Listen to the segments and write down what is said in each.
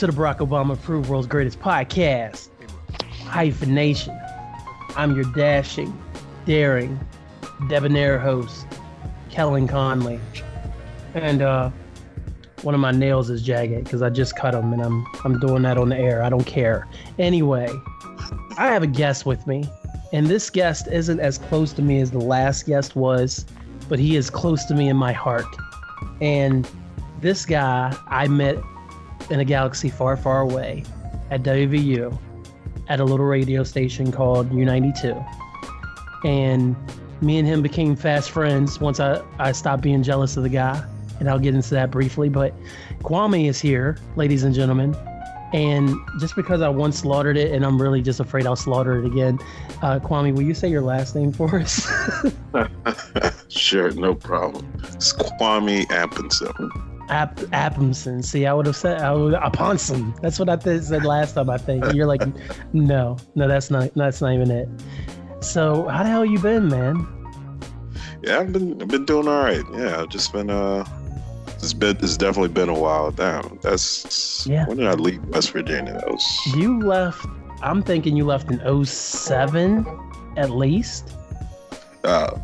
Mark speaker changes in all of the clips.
Speaker 1: To the Barack Obama approved world's greatest podcast, Hyphenation. I'm your dashing, daring, debonair host, Kellen Conley. And uh, one of my nails is jagged because I just cut them and I'm I'm doing that on the air. I don't care. Anyway, I have a guest with me, and this guest isn't as close to me as the last guest was, but he is close to me in my heart. And this guy I met in a galaxy far, far away at WVU at a little radio station called U92. And me and him became fast friends once I, I stopped being jealous of the guy. And I'll get into that briefly. But Kwame is here, ladies and gentlemen. And just because I once slaughtered it, and I'm really just afraid I'll slaughter it again, uh, Kwame, will you say your last name for us?
Speaker 2: sure, no problem. It's Kwame Appenson.
Speaker 1: App Appamson. See, I would have said I would Aponson. That's what I th- said last time. I think you're like, no, no, that's not that's not even it. So, how the hell you been, man?
Speaker 2: Yeah, I've been I've been doing all right. Yeah, I've just been uh, it's been it's definitely been a while. Damn, that's
Speaker 1: Yeah.
Speaker 2: When did I leave West Virginia? That was
Speaker 1: You left. I'm thinking you left in 07 at least.
Speaker 2: uh,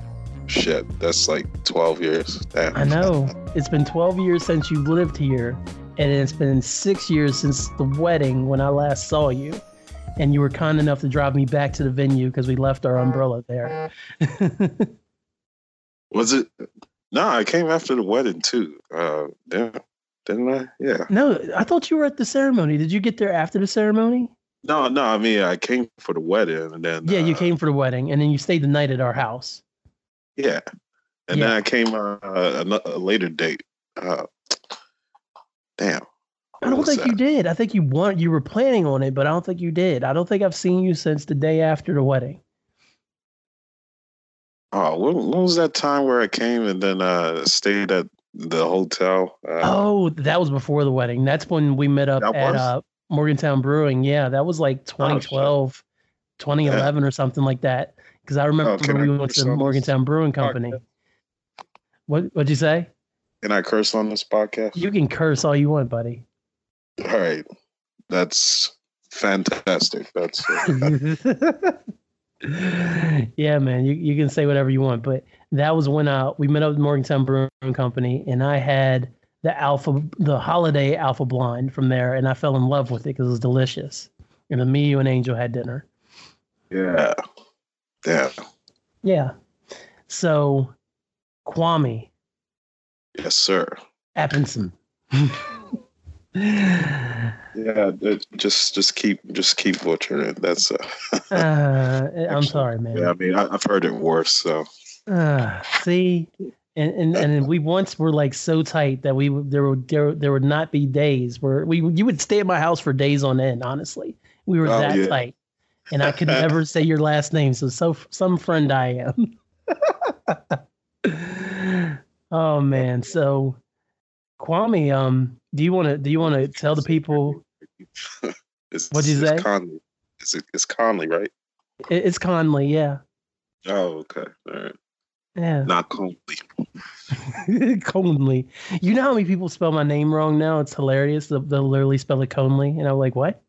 Speaker 2: shit. That's like twelve years. Damn.
Speaker 1: I know. It's been 12 years since you lived here, and it's been six years since the wedding when I last saw you. And you were kind enough to drive me back to the venue because we left our umbrella there.
Speaker 2: Was it? No, I came after the wedding too. Uh, damn, didn't I? Yeah.
Speaker 1: no, I thought you were at the ceremony. Did you get there after the ceremony?
Speaker 2: No, no. I mean, I came for the wedding, and then
Speaker 1: Yeah, you
Speaker 2: uh,
Speaker 1: came for the wedding, and then you stayed the night at our house.
Speaker 2: Yeah, and
Speaker 1: Yeah.
Speaker 2: then I came uh, a, a later date. Uh, damn.
Speaker 1: I don't think you did. I think you want you were planning on it, but I don't think you did. I don't think I've seen you since the day after the wedding.
Speaker 2: Oh, when, when was that time where I came and then uh, stayed at the hotel? Uh,
Speaker 1: Oh, that was before the wedding. That's when we met up at uh, Morgantown Brewing. Yeah, that was like 2012, 2011 or something like that. Because I remember
Speaker 2: Oh, I
Speaker 1: we went to
Speaker 2: this
Speaker 1: Morgantown Brewing Company. What what'd you say?
Speaker 2: Can I curse on this podcast?
Speaker 1: You can curse all you want, buddy.
Speaker 2: All right, that's fantastic. That's uh,
Speaker 1: yeah, man, you, you can say whatever you want, but that was when uh, we met up with Morgantown Brewing Company, and I had the alpha, the holiday alpha blind from there, and I fell in love with it because it was delicious. And then me, you, and Angel had dinner.
Speaker 2: yeah, yeah,
Speaker 1: Yeah. So, Kwame
Speaker 2: yes, sir.
Speaker 1: Appinson.
Speaker 2: Yeah, just just keep just keep butchering it. That's uh,
Speaker 1: uh, I'm
Speaker 2: Actually,
Speaker 1: sorry, man.
Speaker 2: yeah. I mean, I, I've heard it worse. So
Speaker 1: Uh, see, and, and and we once were like so tight that we would- there would there, there would not be days where we you would stay at my house for days on end. Honestly, we were
Speaker 2: Oh,
Speaker 1: that
Speaker 2: yeah.
Speaker 1: tight, and I could never say your last name. So so some friend I am. oh man, so Kwame, um, do you want to do you want to tell the people
Speaker 2: it's,
Speaker 1: What'd you
Speaker 2: it's
Speaker 1: say?
Speaker 2: Conley. It's, it's Conley, right?
Speaker 1: it- it's Conley? Yeah,
Speaker 2: Oh, okay. All right.
Speaker 1: yeah.
Speaker 2: Not Conley.
Speaker 1: Conley. You know how many people spell my name wrong now? It's hilarious. They'll, they'll literally spell it Conley, and I'm like, what?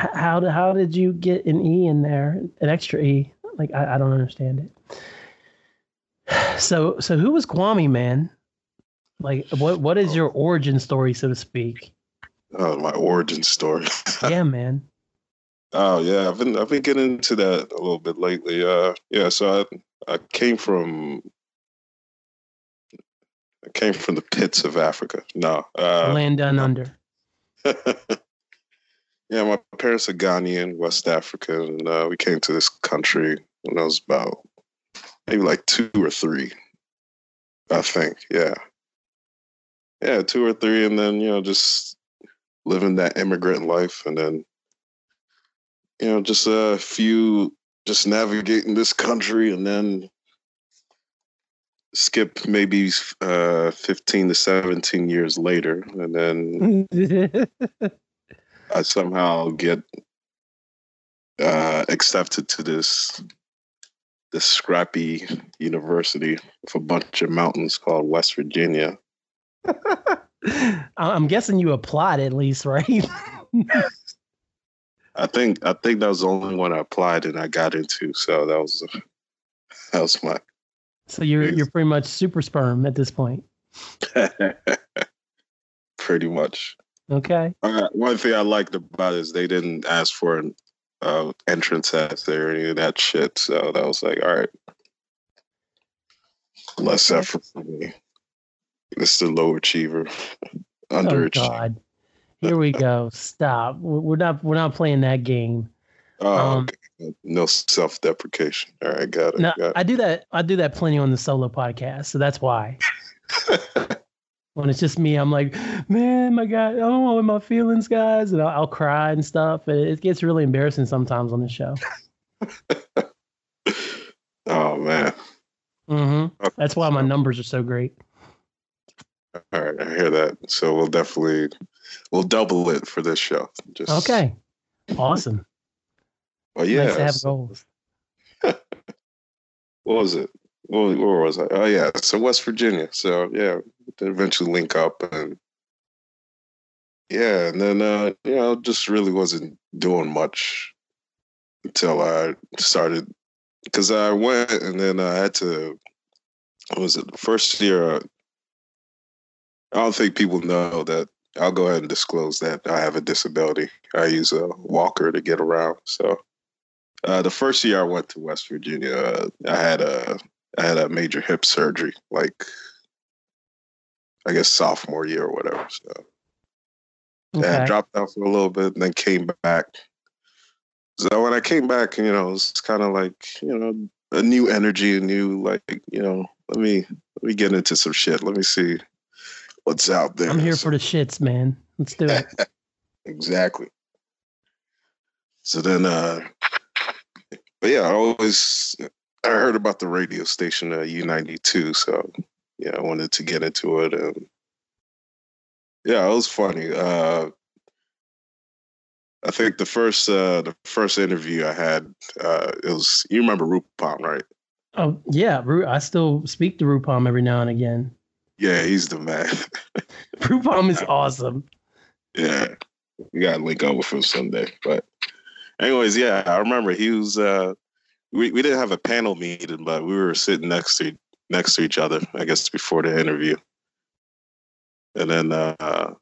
Speaker 1: How did how did you get an e in there, an extra e? Like I, I don't understand it. So so who was Kwame, man? Like what what is your origin story, so to speak?
Speaker 2: Oh, my origin story.
Speaker 1: Yeah, man.
Speaker 2: Oh yeah, I've been I've been getting into that a little bit lately. Uh, yeah, so I I came from I came from the pits of Africa. No, uh,
Speaker 1: Land down
Speaker 2: no.
Speaker 1: under.
Speaker 2: yeah, my parents are Ghanaian, West African, uh, we came to this country when I was about maybe like two or three, I think. Yeah, yeah, two or three, and then you know just living that immigrant life, and then you know just a few, just navigating this country, and then skip maybe uh, 15 to 17 years later and then I somehow get uh, accepted to this this scrappy university with a bunch of mountains called West Virginia.
Speaker 1: I'm guessing you applied at least, right?
Speaker 2: I think I think that was the only one I applied and I got into. So that was that was my.
Speaker 1: So you're you're pretty much super sperm at this point.
Speaker 2: pretty much.
Speaker 1: Okay.
Speaker 2: Uh, one thing I liked about it is they didn't ask for an uh, entrance essay or any of that shit. So that was like, all right, less effort for me. This is the low achiever,
Speaker 1: under. Oh God, here we go. Stop. We're not. We're not playing that game.
Speaker 2: Oh, um, okay. no self-deprecation. All right, got it.
Speaker 1: No,
Speaker 2: got it.
Speaker 1: I do that. I do that plenty on the solo podcast, so that's why. when it's just me, I'm like, man, my God, oh, my feelings, guys, and I'll, I'll cry and stuff. And it gets really embarrassing sometimes on the show.
Speaker 2: oh man.
Speaker 1: Mm-hmm. That's why my numbers are so great.
Speaker 2: All right, I hear that. So we'll definitely we'll double it for this show.
Speaker 1: Just okay, awesome.
Speaker 2: Well, yeah, nice have goals. what was it? Well, where was I? Oh yeah, so West Virginia. So yeah, eventually link up and yeah, and then uh, you know, just really wasn't doing much until I started because I went and then I had to. was it the first year? Uh, I don't think people know that. I'll go ahead and disclose that I have a disability. I use a walker to get around. So, uh, the first year I went to West Virginia, uh, I had a I had a major hip surgery, like I guess sophomore year or whatever. So okay. I dropped out for a little bit and then came back. So when I came back, you know, it's kind of like, you know, a new energy, a new like, you know, let me let me get into some shit. Let me see what's out there.
Speaker 1: I'm here so, for the shits, man. Let's do it.
Speaker 2: exactly. So then uh but yeah, I always I heard about the radio station uh, U92, so yeah, I wanted to get into it, and yeah, it was funny. Uh, I think the first uh, the first interview I had uh, it was you remember Rupam, right?
Speaker 1: Oh yeah, I still speak to Rupam every now and again.
Speaker 2: Yeah, he's the man.
Speaker 1: Rupam is awesome.
Speaker 2: Yeah, we gotta link up with him someday. But anyways, yeah, I remember he was. Uh, we we didn't have a panel meeting, but we were sitting next to next to each other. I guess before the interview, and then uh,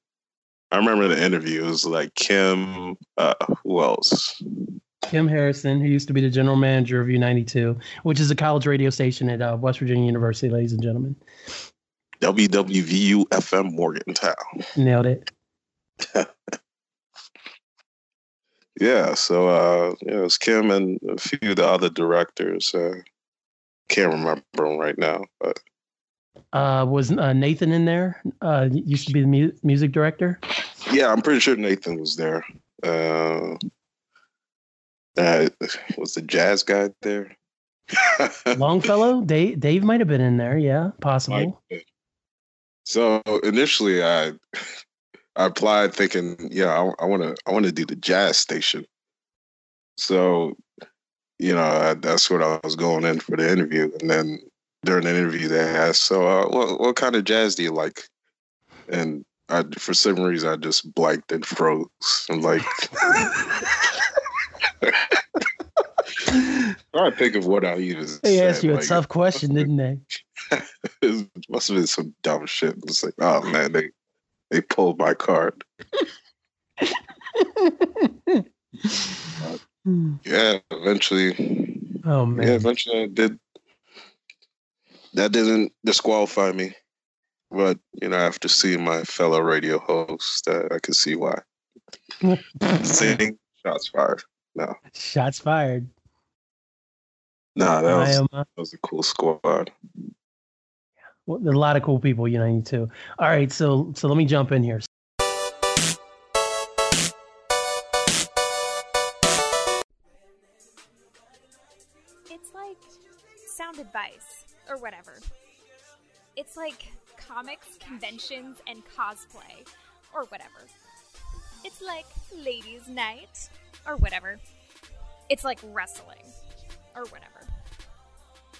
Speaker 2: I remember the interview. It was like Kim. Uh, who else?
Speaker 1: Kim Harrison, who used to be the general manager of U92, which is a college radio station at uh, West Virginia University, ladies and gentlemen.
Speaker 2: WWVU FM Morgantown.
Speaker 1: Nailed it.
Speaker 2: yeah, so uh, it was Kim and a few of the other directors. Uh, can't remember them right now, but
Speaker 1: uh, was uh, Nathan in there? Uh, used to be the mu- music director.
Speaker 2: Yeah, I'm pretty sure Nathan was there. Uh, uh, was the jazz guy there?
Speaker 1: Longfellow, Dave, Dave might have been in there. Yeah, possible.
Speaker 2: So initially, I I applied thinking, yeah, I want to I want to do the jazz station. So, you know, that's what I was going in for the interview, and then during the interview they asked, "So, uh, what what kind of jazz do you like?" And I, for some reason, I just blanked and froze. I'm like, I think of what I even.
Speaker 1: They said. asked you like, a tough question, didn't they?
Speaker 2: it must have been some dumb shit. It's like, oh man, they they pulled my card. yeah, eventually.
Speaker 1: Oh man.
Speaker 2: Yeah, eventually I did. That didn't disqualify me, but you know, after seeing my fellow radio host, uh, I could see why. Saying shots fired. No.
Speaker 1: Shots fired.
Speaker 2: Nah, that was, that was a cool squad.
Speaker 1: A lot of cool people United too. All right, so so let me jump in here.
Speaker 3: It's like sound advice or whatever. It's like comics, conventions, and cosplay or whatever. It's like ladies' night or whatever. It's like wrestling or whatever.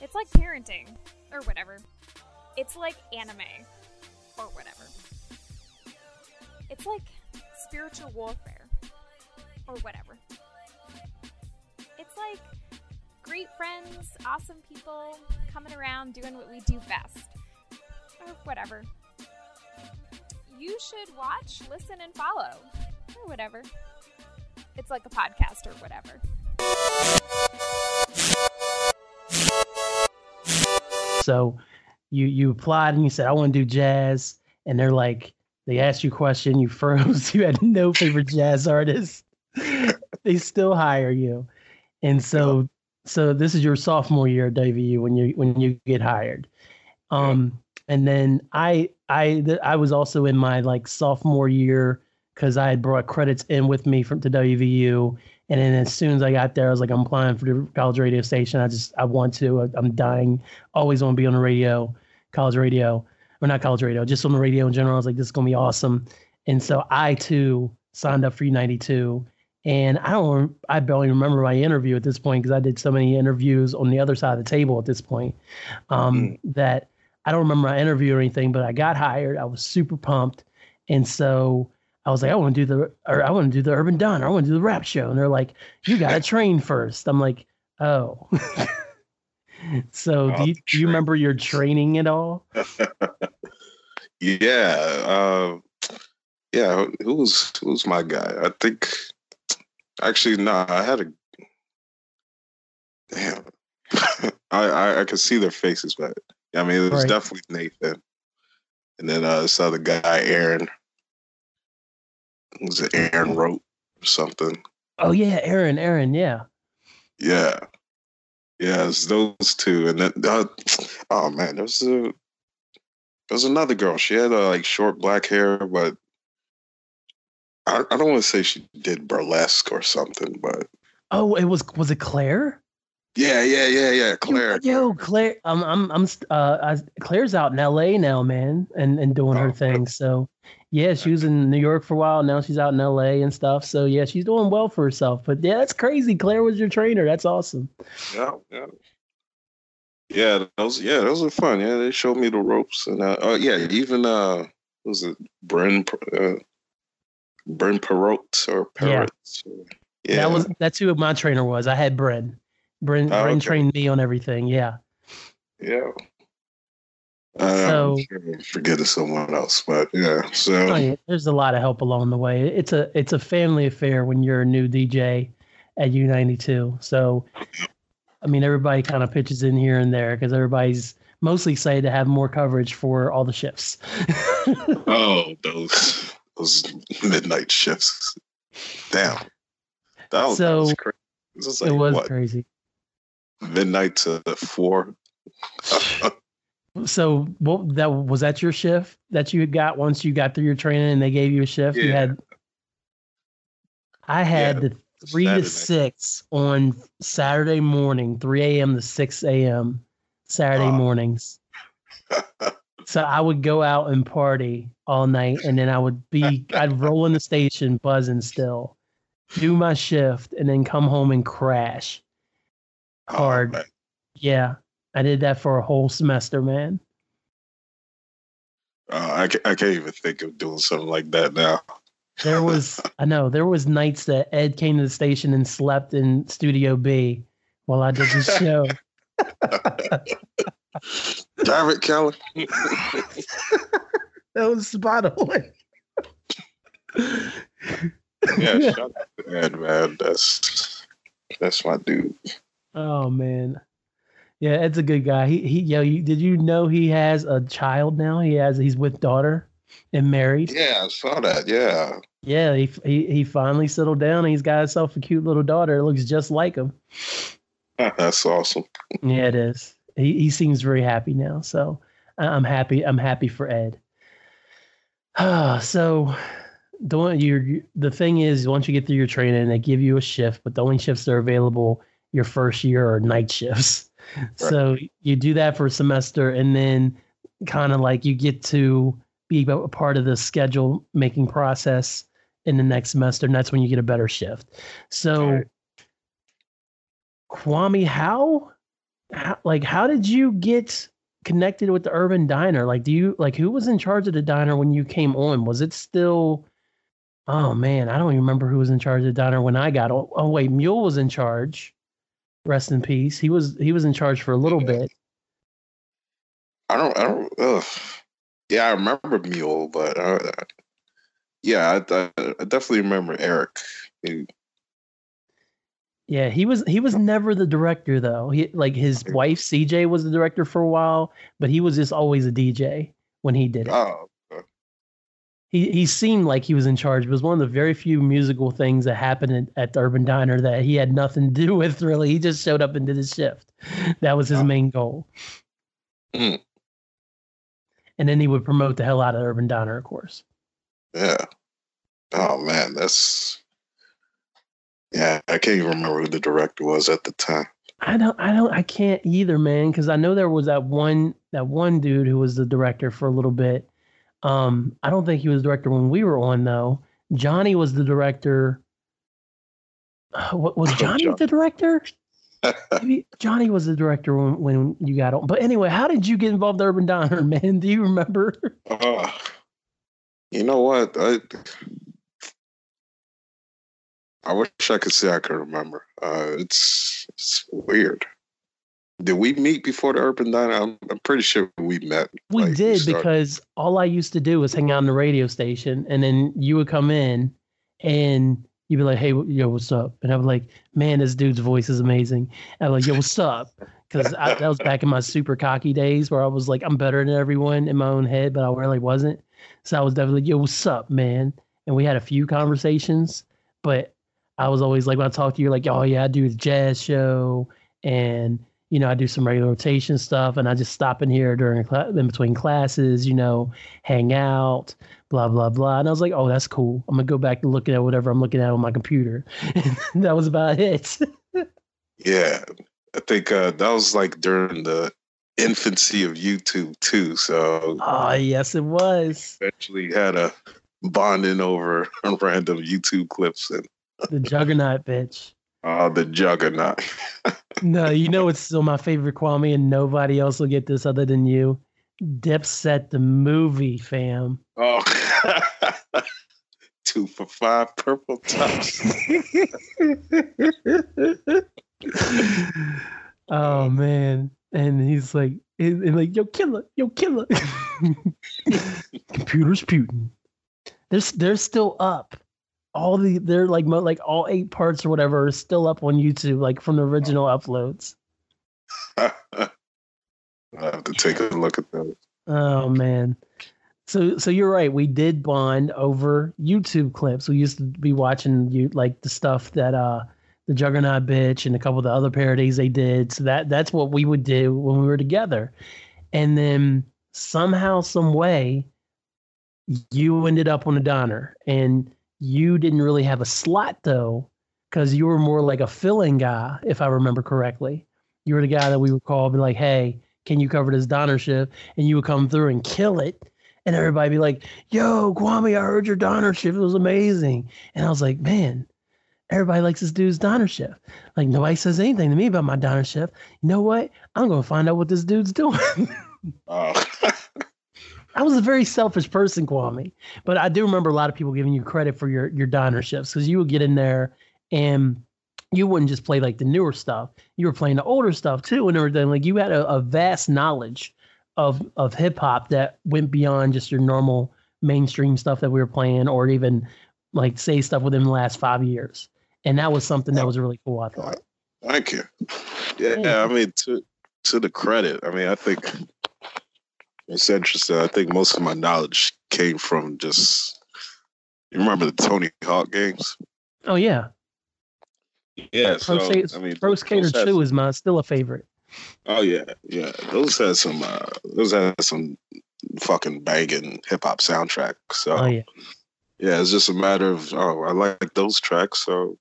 Speaker 3: It's like parenting or whatever. It's like anime or whatever. It's like spiritual warfare or whatever. It's like great friends, awesome people coming around doing what we do best or whatever. You should watch, listen, and follow or whatever. It's like a podcast or whatever.
Speaker 1: So you you applied and you said I want to do jazz, and they're like they asked you a question, you froze, you had no favorite jazz artist. they still hire you, and so so this is your sophomore year at WVU when you when you get hired. Um, and then I I I was also in my like sophomore year because I had brought credits in with me from to WVU. And then as soon as I got there, I was like, I'm applying for the college radio station. I just I want to. I'm dying. Always want to be on the radio, college radio, or not college radio, just on the radio in general. I was like, this is gonna be awesome. And so I too signed up for U92. And I don't, I barely remember my interview at this point because I did so many interviews on the other side of the table at this point um, mm. that I don't remember my interview or anything. But I got hired. I was super pumped, and so I was like, I want to do the, or I want to do the Urban Diner or I want to do the rap show. And they're like, you got to train first. I'm like, oh. so do you, do you remember your training at all?
Speaker 2: yeah. Uh, yeah. Who was, who was my guy? I think, actually, no, nah, I had a, damn. I, I, I could see their faces, but I mean, it was right. definitely Nathan. And then uh, this other guy, Aaron was it Aaron wrote or something?
Speaker 1: Oh yeah, Aaron, Aaron, yeah.
Speaker 2: Yeah. Yeah, it's those two. And then uh, oh man, there's a there's another girl. She had uh, like short black hair, but I, I don't want to say she did burlesque or something, but
Speaker 1: Oh, it was was it Claire?
Speaker 2: Yeah, yeah, yeah, yeah. Claire.
Speaker 1: Yo, Claire. I'm, I'm, I'm. Uh, I, Claire's out in L.A. now, man, and and doing oh, her thing. So yeah, she was in New York for a while. Now she's out in LA and stuff. So yeah, she's doing well for herself. But yeah, that's crazy. Claire was your trainer. That's awesome.
Speaker 2: Yeah, yeah. Yeah, those yeah, those are fun. Yeah, they showed me the ropes and uh, uh yeah, even uh was it Bren uh Bren Perot or Perot?
Speaker 1: Yeah. yeah. That was that's who my trainer was. I had Bren. Bren oh, Bren okay. trained me on everything. Yeah.
Speaker 2: Yeah. Um, so forget of someone else, but yeah. So oh yeah,
Speaker 1: there's a lot of help along the way. It's a it's a family affair when you're a new DJ at U92. So I mean, everybody kind of pitches in here and there because everybody's mostly excited to have more coverage for all the shifts.
Speaker 2: oh, those those midnight shifts. Damn.
Speaker 1: That was, so, that was crazy. It was, like, it was crazy.
Speaker 2: Midnight to four.
Speaker 1: So what that was that your shift that you got once you got through your training and they gave you a shift? Yeah. You had I had yeah, the three Saturday. to six on Saturday morning, three AM to six AM Saturday oh. mornings. so I would go out and party all night and then I would be I'd roll in the station buzzing still, do my shift, and then come home and crash oh, hard. Oh, yeah. I did that for a whole semester, man.
Speaker 2: Uh, I, I can't even think of doing something like that now.
Speaker 1: there was, I know, there was nights that Ed came to the station and slept in Studio B while I did the show.
Speaker 2: Damn it, Kelly.
Speaker 1: that was spot on.
Speaker 2: yeah, shout out to Ed, man. That's that's my dude.
Speaker 1: Oh man. Yeah, Ed's a good guy. He he yo, you, did you know he has a child now? He has he's with daughter and married.
Speaker 2: Yeah, I saw that. Yeah.
Speaker 1: Yeah, he he he finally settled down. he's got himself a cute little daughter. It looks just like him.
Speaker 2: That's awesome.
Speaker 1: yeah, it is. He he seems very happy now. So I'm happy. I'm happy for Ed. Ah, so don't you the thing is once you get through your training, they give you a shift, but the only shifts that are available your first year are night shifts. So you do that for a semester, and then kind of like you get to be a part of the schedule making process in the next semester, and that's when you get a better shift. So, right. Kwame, how, how, like, how did you get connected with the Urban Diner? Like, do you like who was in charge of the diner when you came on? Was it still Oh man, I don't even remember who was in charge of the diner when I got. Oh, oh wait, Mule was in charge. Rest in peace. He was he was in charge for a little bit.
Speaker 2: I don't. I don't. Ugh. Yeah, I remember Mule, but uh, yeah, I, I, definitely remember Eric. He,
Speaker 1: yeah, he was he was never the director though. He like his wife CJ was the director for a while, but he was just always a DJ when he did it.
Speaker 2: Oh,
Speaker 1: he he seemed like he was in charge. It was one of the very few musical things that happened at, at the Urban Diner that he had nothing to do with. Really, he just showed up and did his shift. That was his main goal.
Speaker 2: Mm.
Speaker 1: And then he would promote the hell out of Urban Diner, of course.
Speaker 2: Yeah. Oh man, that's yeah. I can't even remember who the director was at the time.
Speaker 1: I don't. I don't. I can't either, man. Because I know there was that one that one dude who was the director for a little bit um, I don't think he was director when we were on though. Johnny was the director. Uh, what was Johnny John. the director? Maybe Johnny was the director when, when you got on. But anyway, how did you get involved in Urban Diner, man? Do you remember?
Speaker 2: Uh, you know what? I I wish I could say I could remember. Uh, it's it's weird. Did we meet before the Urban Diner? I'm, I'm pretty sure we met.
Speaker 1: We like, did we because all I used to do was hang out in the radio station, and then you would come in, and you'd be like, "Hey, yo, what's up?" And I'd be like, "Man, this dude's voice is amazing." And I'm like, "Yo, what's up?" Because that was back in my super cocky days where I was like, "I'm better than everyone" in my own head, but I really wasn't. So I was definitely, "Yo, what's up, man?" And we had a few conversations, but I was always like, when I talk to you, like, "Oh yeah, I do the jazz show," and you know, I do some regular rotation stuff and I just stop in here during in between classes, you know, hang out, blah, blah, blah. And I was like, oh, that's cool. I'm going to go back and look at whatever I'm looking at on my computer. And that was about it.
Speaker 2: yeah. I think uh, that was like during the infancy of YouTube too. So,
Speaker 1: oh, yes, it was.
Speaker 2: Eventually had a bonding over random YouTube clips and
Speaker 1: the juggernaut bitch.
Speaker 2: Oh, the juggernaut.
Speaker 1: no, you know it's still my favorite Kwame, and nobody else will get this other than you. Dipset the movie, fam.
Speaker 2: Oh, two for five purple tops.
Speaker 1: oh man, and he's like, and like, yo, killer, yo, killer. Computers Putin. They're they're still up all the they're like like all eight parts or whatever are still up on YouTube, like from the original uploads.
Speaker 2: I have to take a look at those.
Speaker 1: Oh man. So so you're right. We did bond over YouTube clips. We used to be watching you like the stuff that uh the Juggernaut bitch and a couple of the other parodies they did. So that that's what we would do when we were together. And then somehow, some way, you ended up on a diner. And you didn't really have a slot though, because you were more like a filling guy, if I remember correctly. You were the guy that we would call, and be like, "Hey, can you cover this diner shift?" And you would come through and kill it, and everybody be like, "Yo, Kwame, I heard your diner shift. It was amazing." And I was like, "Man, everybody likes this dude's diner shift. Like nobody says anything to me about my diner shift. You know what? I'm gonna find out what this dude's doing." oh. I was a very selfish person, Kwame, but I do remember a lot of people giving you credit for your your diner shifts because you would get in there and you wouldn't just play like the newer stuff. You were playing the older stuff too and everything. Like you had a, a vast knowledge of of hip hop that went beyond just your normal mainstream stuff that we were playing or even like say stuff within the last five years. And that was something that was really cool, I thought.
Speaker 2: Thank you. Yeah, yeah. I mean to to the credit. I mean, I think it's interesting. I think most of my knowledge came from just. You remember the Tony Hawk games?
Speaker 1: Oh yeah.
Speaker 2: Yeah. So I mean,
Speaker 1: Pro Skater Two is my still a favorite.
Speaker 2: Oh yeah, yeah. Those had some. Uh, those had some fucking banging hip hop soundtrack. So.
Speaker 1: Oh yeah.
Speaker 2: Yeah, it's just a matter of oh, I like those tracks, so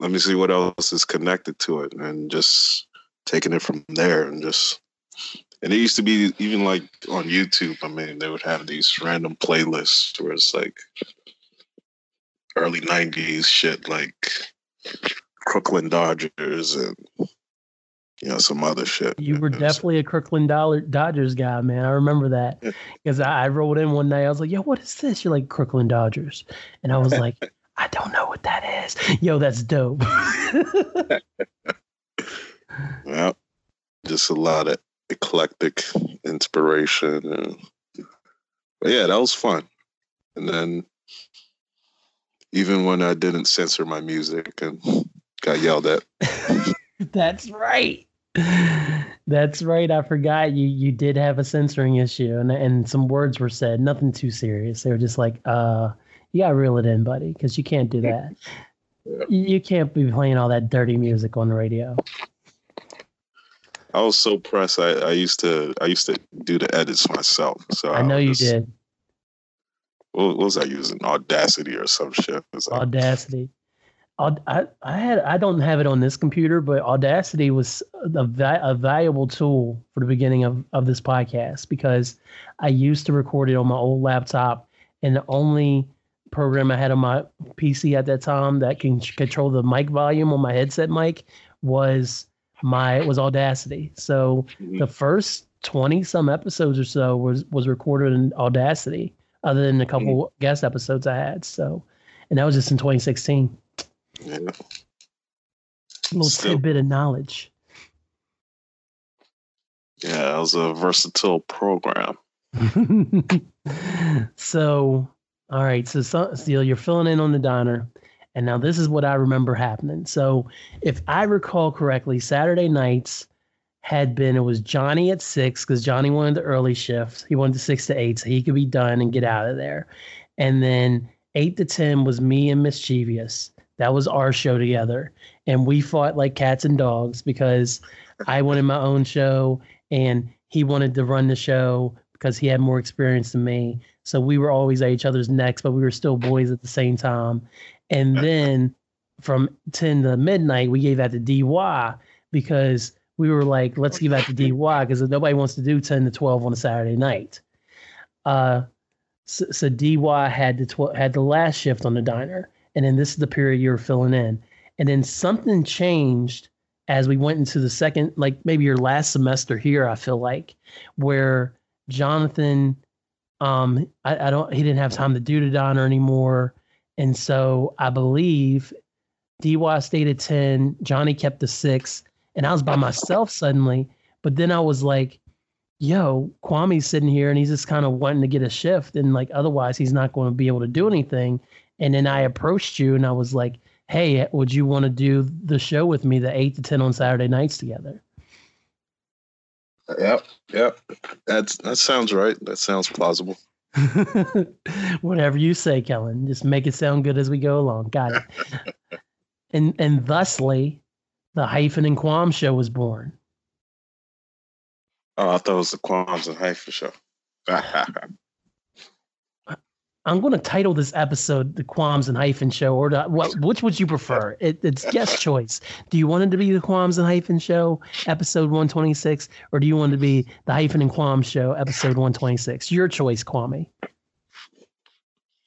Speaker 2: let me see what else is connected to it, and just taking it from there, and just and it used to be even like on YouTube. I mean, they would have these random playlists where it's like early '90s shit, like Crooklyn Dodgers and you know, some other shit.
Speaker 1: You were definitely a Dollar Dodgers guy, man. I remember that because I, I rolled in one night. I was like, "Yo, what is this?" You're like Crooklyn Dodgers, and I was like, "I don't know what that is." Yo, that's dope.
Speaker 2: Yeah, just a lot of eclectic inspiration, and but yeah, that was fun. And then even when I didn't censor my music and got yelled at,
Speaker 1: That's right. That's right. I forgot you you did have a censoring issue and and some words were said, nothing too serious. They were just like, uh, you gotta reel it in, buddy, because you can't do that.
Speaker 2: Yeah.
Speaker 1: You you can't be playing all that dirty music on the radio.
Speaker 2: I was so pressed. I, I used to I used to do the edits myself. So
Speaker 1: I know you
Speaker 2: was-
Speaker 1: did.
Speaker 2: What, what was I using? Audacity or some shit? Like,
Speaker 1: Audacity. Aud- I, I had I don't have it on this computer, but Audacity was a, a valuable tool for the beginning of, of this podcast because I used to record it on my old laptop, and the only program I had on my PC at that time that can control the mic volume on my headset mic was my was Audacity. So mm-hmm. the first 20 some episodes or so was was recorded in Audacity other than a couple mm-hmm. guest episodes I had so and that was just in 2016
Speaker 2: yeah.
Speaker 1: a little
Speaker 2: Still-
Speaker 1: tidbit of knowledge
Speaker 2: yeah, it was a versatile program.
Speaker 1: so all right so, so Steele, you're filling in on the diner and now this is what I remember happening so if I recall correctly Saturday nights had been it was Johnny at six because Johnny wanted the early shift. He wanted the six to eight so he could be done and get out of there. And then eight to ten was me and Mischievous. That was our show together. And we fought like cats and dogs because I wanted my own show and he wanted to run the show because he had more experience than me. So we were always at each other's necks, but we were still boys at the same time. And then from 10 to midnight, we gave that to DY because we were like, let's give that to DY because nobody wants to do 10 to 12 on a Saturday night. Uh, so, so DY had the tw- had the last shift on the diner, and then this is the period you were filling in, and then something changed as we went into the second, like maybe your last semester here. I feel like where Jonathan, um, I, I don't, he didn't have time to do the diner anymore, and so I believe DY stayed at ten, Johnny kept the six, and I was by myself suddenly. But then I was like, yo, Kwame's sitting here and he's just kind of wanting to get a shift. And like, otherwise, he's not going to be able to do anything. And then I approached you and I was like, hey, would you want to do the show with me, the eight to 10 on Saturday nights together?
Speaker 2: Yep, yep. That's that sounds right. That sounds plausible.
Speaker 1: Whatever you say, Kellen. Just make it sound good as we go along. Got it. and and thusly, the hyphen and qualm show was born.
Speaker 2: Oh, I thought it was the Qualms and Hyphen show.
Speaker 1: I'm going to title this episode "The Qualms and Hyphen Show," or the, what? Which would you prefer? It, it's guest choice. Do you want it to be the Qualms and Hyphen Show, episode 126, or do you want it to be the Hyphen and Qualms Show, episode 126? Your choice, Kwame.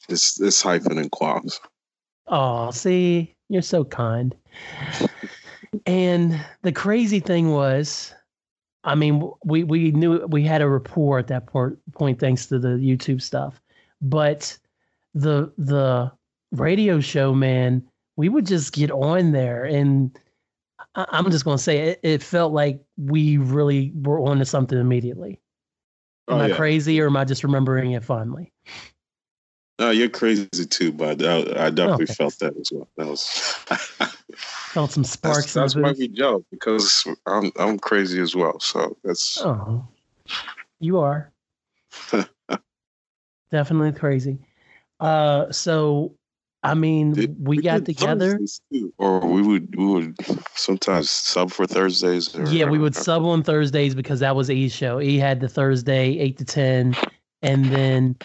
Speaker 2: it's it's Hyphen and Qualms.
Speaker 1: Oh, see, you're so kind. and the crazy thing was, I mean, we we knew we had a rapport at that point, point thanks to the YouTube stuff, but the the radio show, man, we would just get on there, and I'm just gonna say it, it felt like we really were on to something immediately. Am
Speaker 2: Oh,
Speaker 1: I
Speaker 2: yeah.
Speaker 1: crazy, or am I just remembering it fondly?
Speaker 2: No, you're crazy too, but I, I definitely
Speaker 1: Okay.
Speaker 2: felt that as well. That was
Speaker 1: Felt some sparks.
Speaker 2: that's, that's why we joke because I'm I'm crazy as well. So that's
Speaker 1: Oh, you are definitely crazy. Uh, so I mean,
Speaker 2: Did-
Speaker 1: we, got together.
Speaker 2: Too. or we would we would sometimes sub for Thursdays. Or,
Speaker 1: Yeah, we would sub on Thursdays because that was E's show. E had the Thursday eight to ten, and then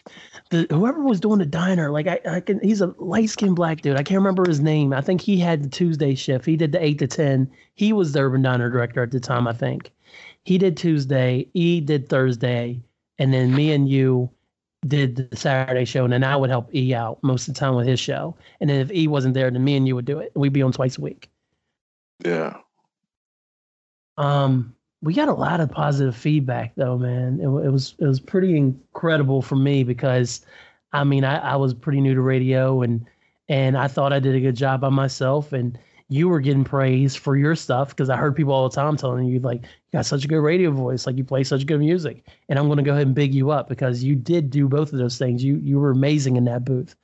Speaker 1: the whoever was doing the diner, like I, I can, he's a light skinned black dude. I can't remember his name. I think he had the Tuesday shift. He did the eight to ten. He was the urban diner director at the time. I think he did Tuesday. E did Thursday, and then me and you did the Saturday show, and then I would help E out most of the time with his show. And then if E wasn't there, then me and you would do it. We'd be on twice a week.
Speaker 2: Yeah.
Speaker 1: Um, we got a lot of positive feedback though, man. It, it was it was pretty incredible for me because, I mean, I, I was pretty new to radio and and I thought I did a good job by myself and you were getting praise for your stuff because I heard people all the time telling you like you got such a good radio voice, like you play such good music, and I'm going to go ahead and big you up because you did do both of those things. You you were amazing in that booth,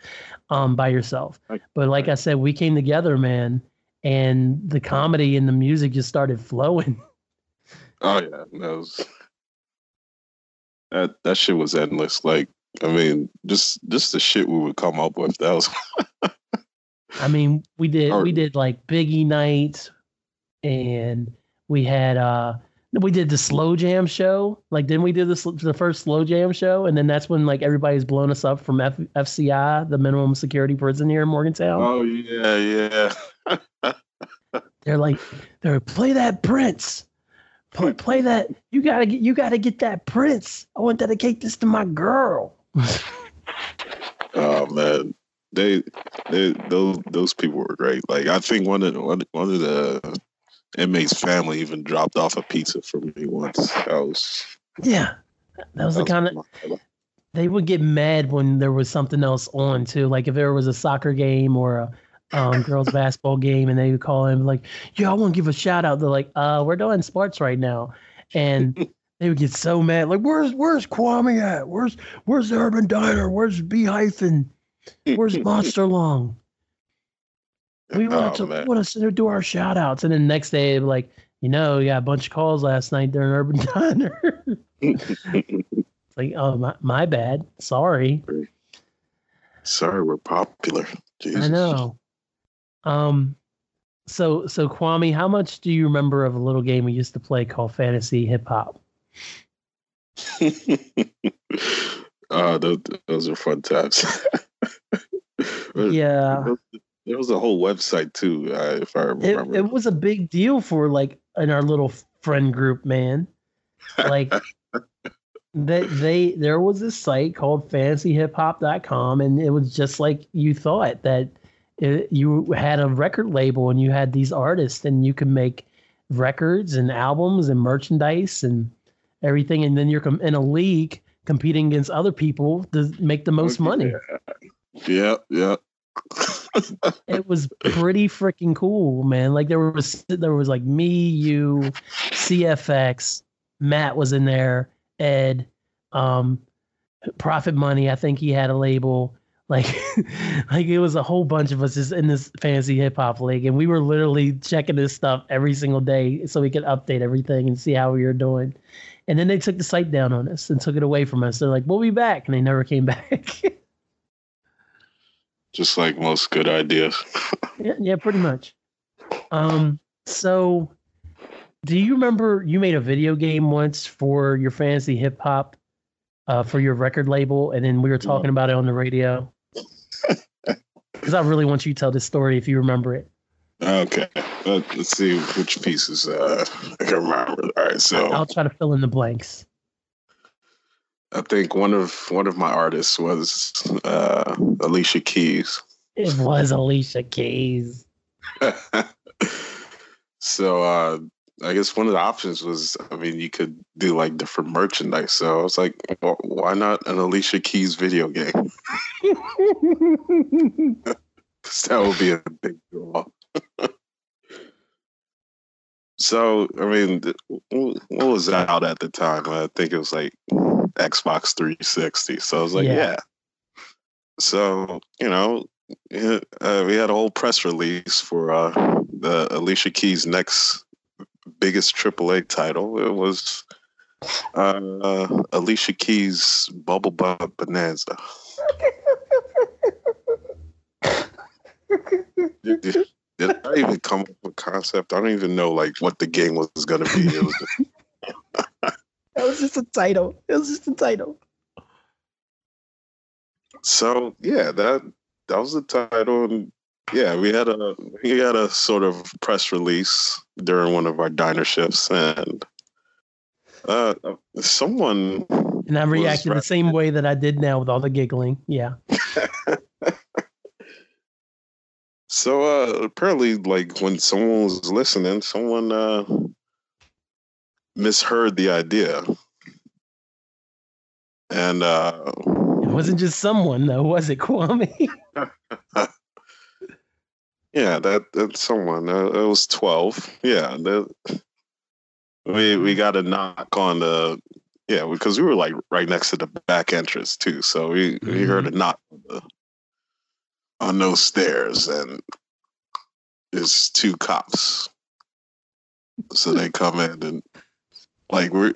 Speaker 1: um, by yourself. But like I said, we came together, man, and the comedy and the music just started flowing.
Speaker 2: Oh yeah, that was that that shit was endless. Like I mean, just just the shit we would come up with. That was
Speaker 1: I mean, we did we did like Biggie night, and we had uh we did the slow jam show. Like, didn't we do this the first slow jam show? And then that's when like everybody's blown us up from F, FCI, the minimum security prison here in Morgantown.
Speaker 2: Oh yeah, yeah.
Speaker 1: they're like, they're play that Prince, play, play that. You gotta get, you gotta get that Prince. I want to dedicate this to my girl.
Speaker 2: oh man, they, they those those people were great. Like I think one of one, one of the inmates' family even dropped off a pizza for me once. That was
Speaker 1: yeah, that was that the kind of they would get mad when there was something else on too. Like if there was a soccer game or a um, girls basketball game, and they would call him like, "Yo, I want to give a shout out." They're like, "Uh, we're doing sports right now," and they would get so mad. Like, "Where's Where's Kwame at? Where's Where's the Urban Diner? Where's B hyphen?" Where's Monster Long? We want to oh, want to do our shout outs. And then next day, like, you know, we got a bunch of calls last night during Urban Diner. it's like, oh, my, my bad. Sorry.
Speaker 2: Sorry, we're popular.
Speaker 1: Jesus. I know. Um, so so Kwame, how much do you remember of a little game we used to play called Fantasy Hip Hop?
Speaker 2: uh, those, those are fun times.
Speaker 1: yeah.
Speaker 2: There was a whole website too, uh, if I remember.
Speaker 1: It, it, was a big deal for like in our little friend group, man. Like they they there was a site called fantasyhiphop.com and it was just like you thought that it, you had a record label and you had these artists and you could make records and albums and merchandise and everything and then you're in a league competing against other people to make the most money.
Speaker 2: Yeah, yeah. Yeah.
Speaker 1: it was pretty freaking cool, man. Like there was there was like me, you, CFX, Matt was in there, Ed, um, Profit Money. I think he had a label. Like, like it was a whole bunch of us just in this fancy hip hop league, and we were literally checking this stuff every single day so we could update everything and see how we were doing. And then they took the site down on us and took it away from us. They're like, "We'll be back," and they never came back.
Speaker 2: Just like most good ideas.
Speaker 1: yeah, yeah, pretty much. Um, so do you remember you made a video game once for your fantasy hip hop uh, for your record label, and then we were talking about it on the radio? Because I really want you to tell this story if you remember it.
Speaker 2: Okay, Let, us see which pieces uh, I can remember. All right, so
Speaker 1: I'll try to fill in the blanks.
Speaker 2: I think one of one of my artists was uh, Alicia Keys.
Speaker 1: It was Alicia Keys.
Speaker 2: so uh, I guess one of the options was, I mean, you could do like different merchandise. So I was like, well, why not an Alicia Keys video game? Because that would be a big draw. so I mean, what was out at the time? I think it was like Xbox 360. So I was like, yeah. yeah. So, you know, uh, we had a whole press release for uh, the Alicia Keys' next biggest AAA title. It was uh, Alicia Keys' Bubble Butt Bonanza. did, did, did, I even come up with a concept? I don't even know like what the game was going to be. It was.
Speaker 1: That was just a title. It was just a title.
Speaker 2: So yeah, that that was the title, and yeah, we had a we had a sort of press release during one of our diner shifts, and uh, someone
Speaker 1: and I reacted the same way that I did now with all the giggling. Yeah.
Speaker 2: so uh, apparently, like when someone was listening, someone uh, misheard the idea. And uh,
Speaker 1: it wasn't just someone though, was it, Kwame?
Speaker 2: yeah, that that's someone. Uh, it was twelve. Yeah, that, we we got a knock on the yeah because we were like right next to the back entrance too, so we mm-hmm. we heard a knock on, the, on those stairs, and it's two cops. So they come in and like we're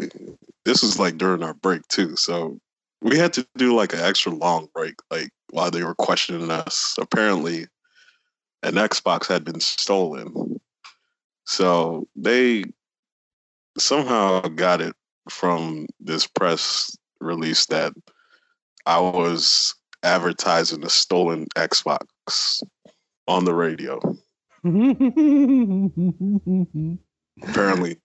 Speaker 2: this was like during our break too, so we had to do like an extra long break, like while they were questioning us. Apparently, an Xbox had been stolen, so they somehow got it from this press release that I was advertising a stolen Xbox on the radio. Apparently,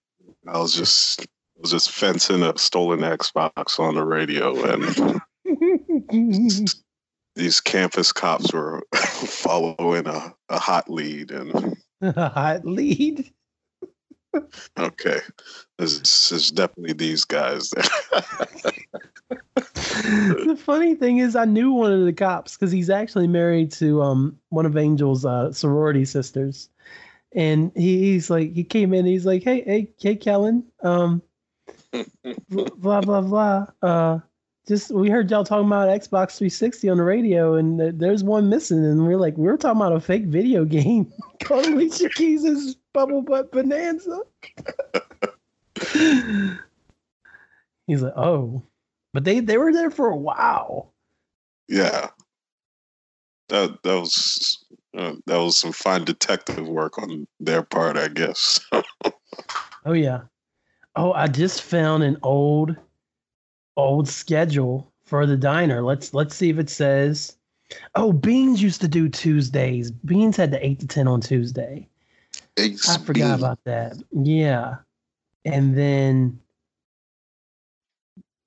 Speaker 2: I was just was just fencing a stolen Xbox on the radio, and these campus cops were following a, a hot lead and
Speaker 1: a hot lead.
Speaker 2: okay, this is definitely these guys.
Speaker 1: the funny thing is, I knew one of the cops because he's actually married to um one of Angel's uh, sorority sisters, and he, he's like, he came in, he's like, hey, hey, hey, Kellen, um, blah blah blah. Uh, just we heard y'all talking about Xbox 360 on the radio, and th- there's one missing, and we're like, we are talking about a fake video game called Alicia Keys' Bubble Butt Bonanza. He's like, oh, but they they were there for a while.
Speaker 2: Yeah, that that was uh, that was some fine detective work on their part, I guess.
Speaker 1: oh yeah, Oh, I just found an old old schedule for the diner. Let's let's see if it says. Oh, Beans used to do Tuesdays. Beans had the eight to ten on Tuesday. Ace I forgot Bean. about that. Yeah, and then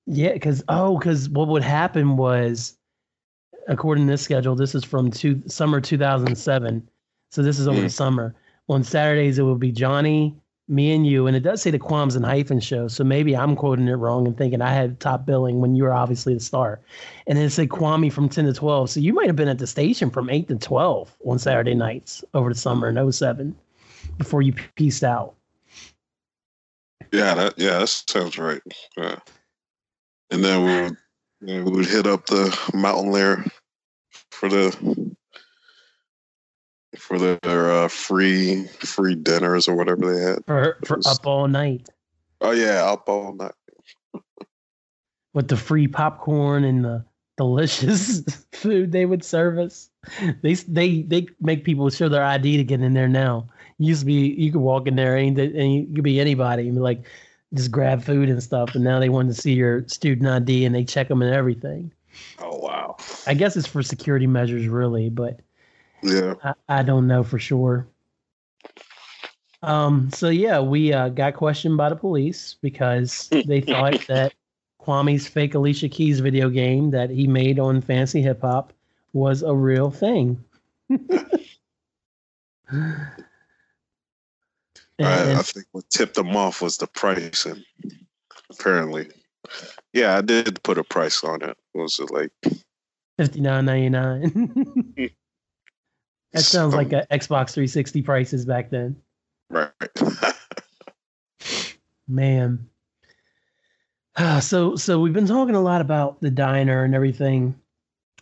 Speaker 1: yeah, because oh, because what would happen was, according to this schedule, this is from two, summer two thousand seven. So this is over mm. the summer. On Saturdays it would be Johnny, me and you, and it does say the Qualms and Hyphen show, so maybe I'm quoting it wrong and thinking I had top billing when you were obviously the star. And it said Kwame from 10 to 12. So you might have been at the station from 8 to 12 on Saturday nights over the summer in 07 before you pieced out.
Speaker 2: Yeah, that yeah, that sounds right. Yeah. And then we would, we would hit up the Mountainlair for the for their uh, free free dinners or whatever they had
Speaker 1: for for was, up all night.
Speaker 2: Oh yeah, up all night
Speaker 1: with the free popcorn and the delicious food they would serve us. They they they make people show their ID to get in there now. used to be you could walk in there and, and you could be anybody and be like just grab food and stuff. And now they want to see your student ID and they check them and everything.
Speaker 2: Oh wow!
Speaker 1: I guess it's for security measures, really, but
Speaker 2: yeah. I,
Speaker 1: I don't know for sure. Um, so yeah, we uh, got questioned by the police because they thought that Kwame's fake Alicia Keys video game that he made on Fancy Hip Hop was a real thing.
Speaker 2: and, I, I, think what tipped them off was the pricing. Apparently, yeah, I did put a price on it. Was it like
Speaker 1: fifty nine ninety nine? That sounds like a Xbox 360 prices back then.
Speaker 2: Right.
Speaker 1: Man. Uh, so so we've been talking a lot about the diner and everything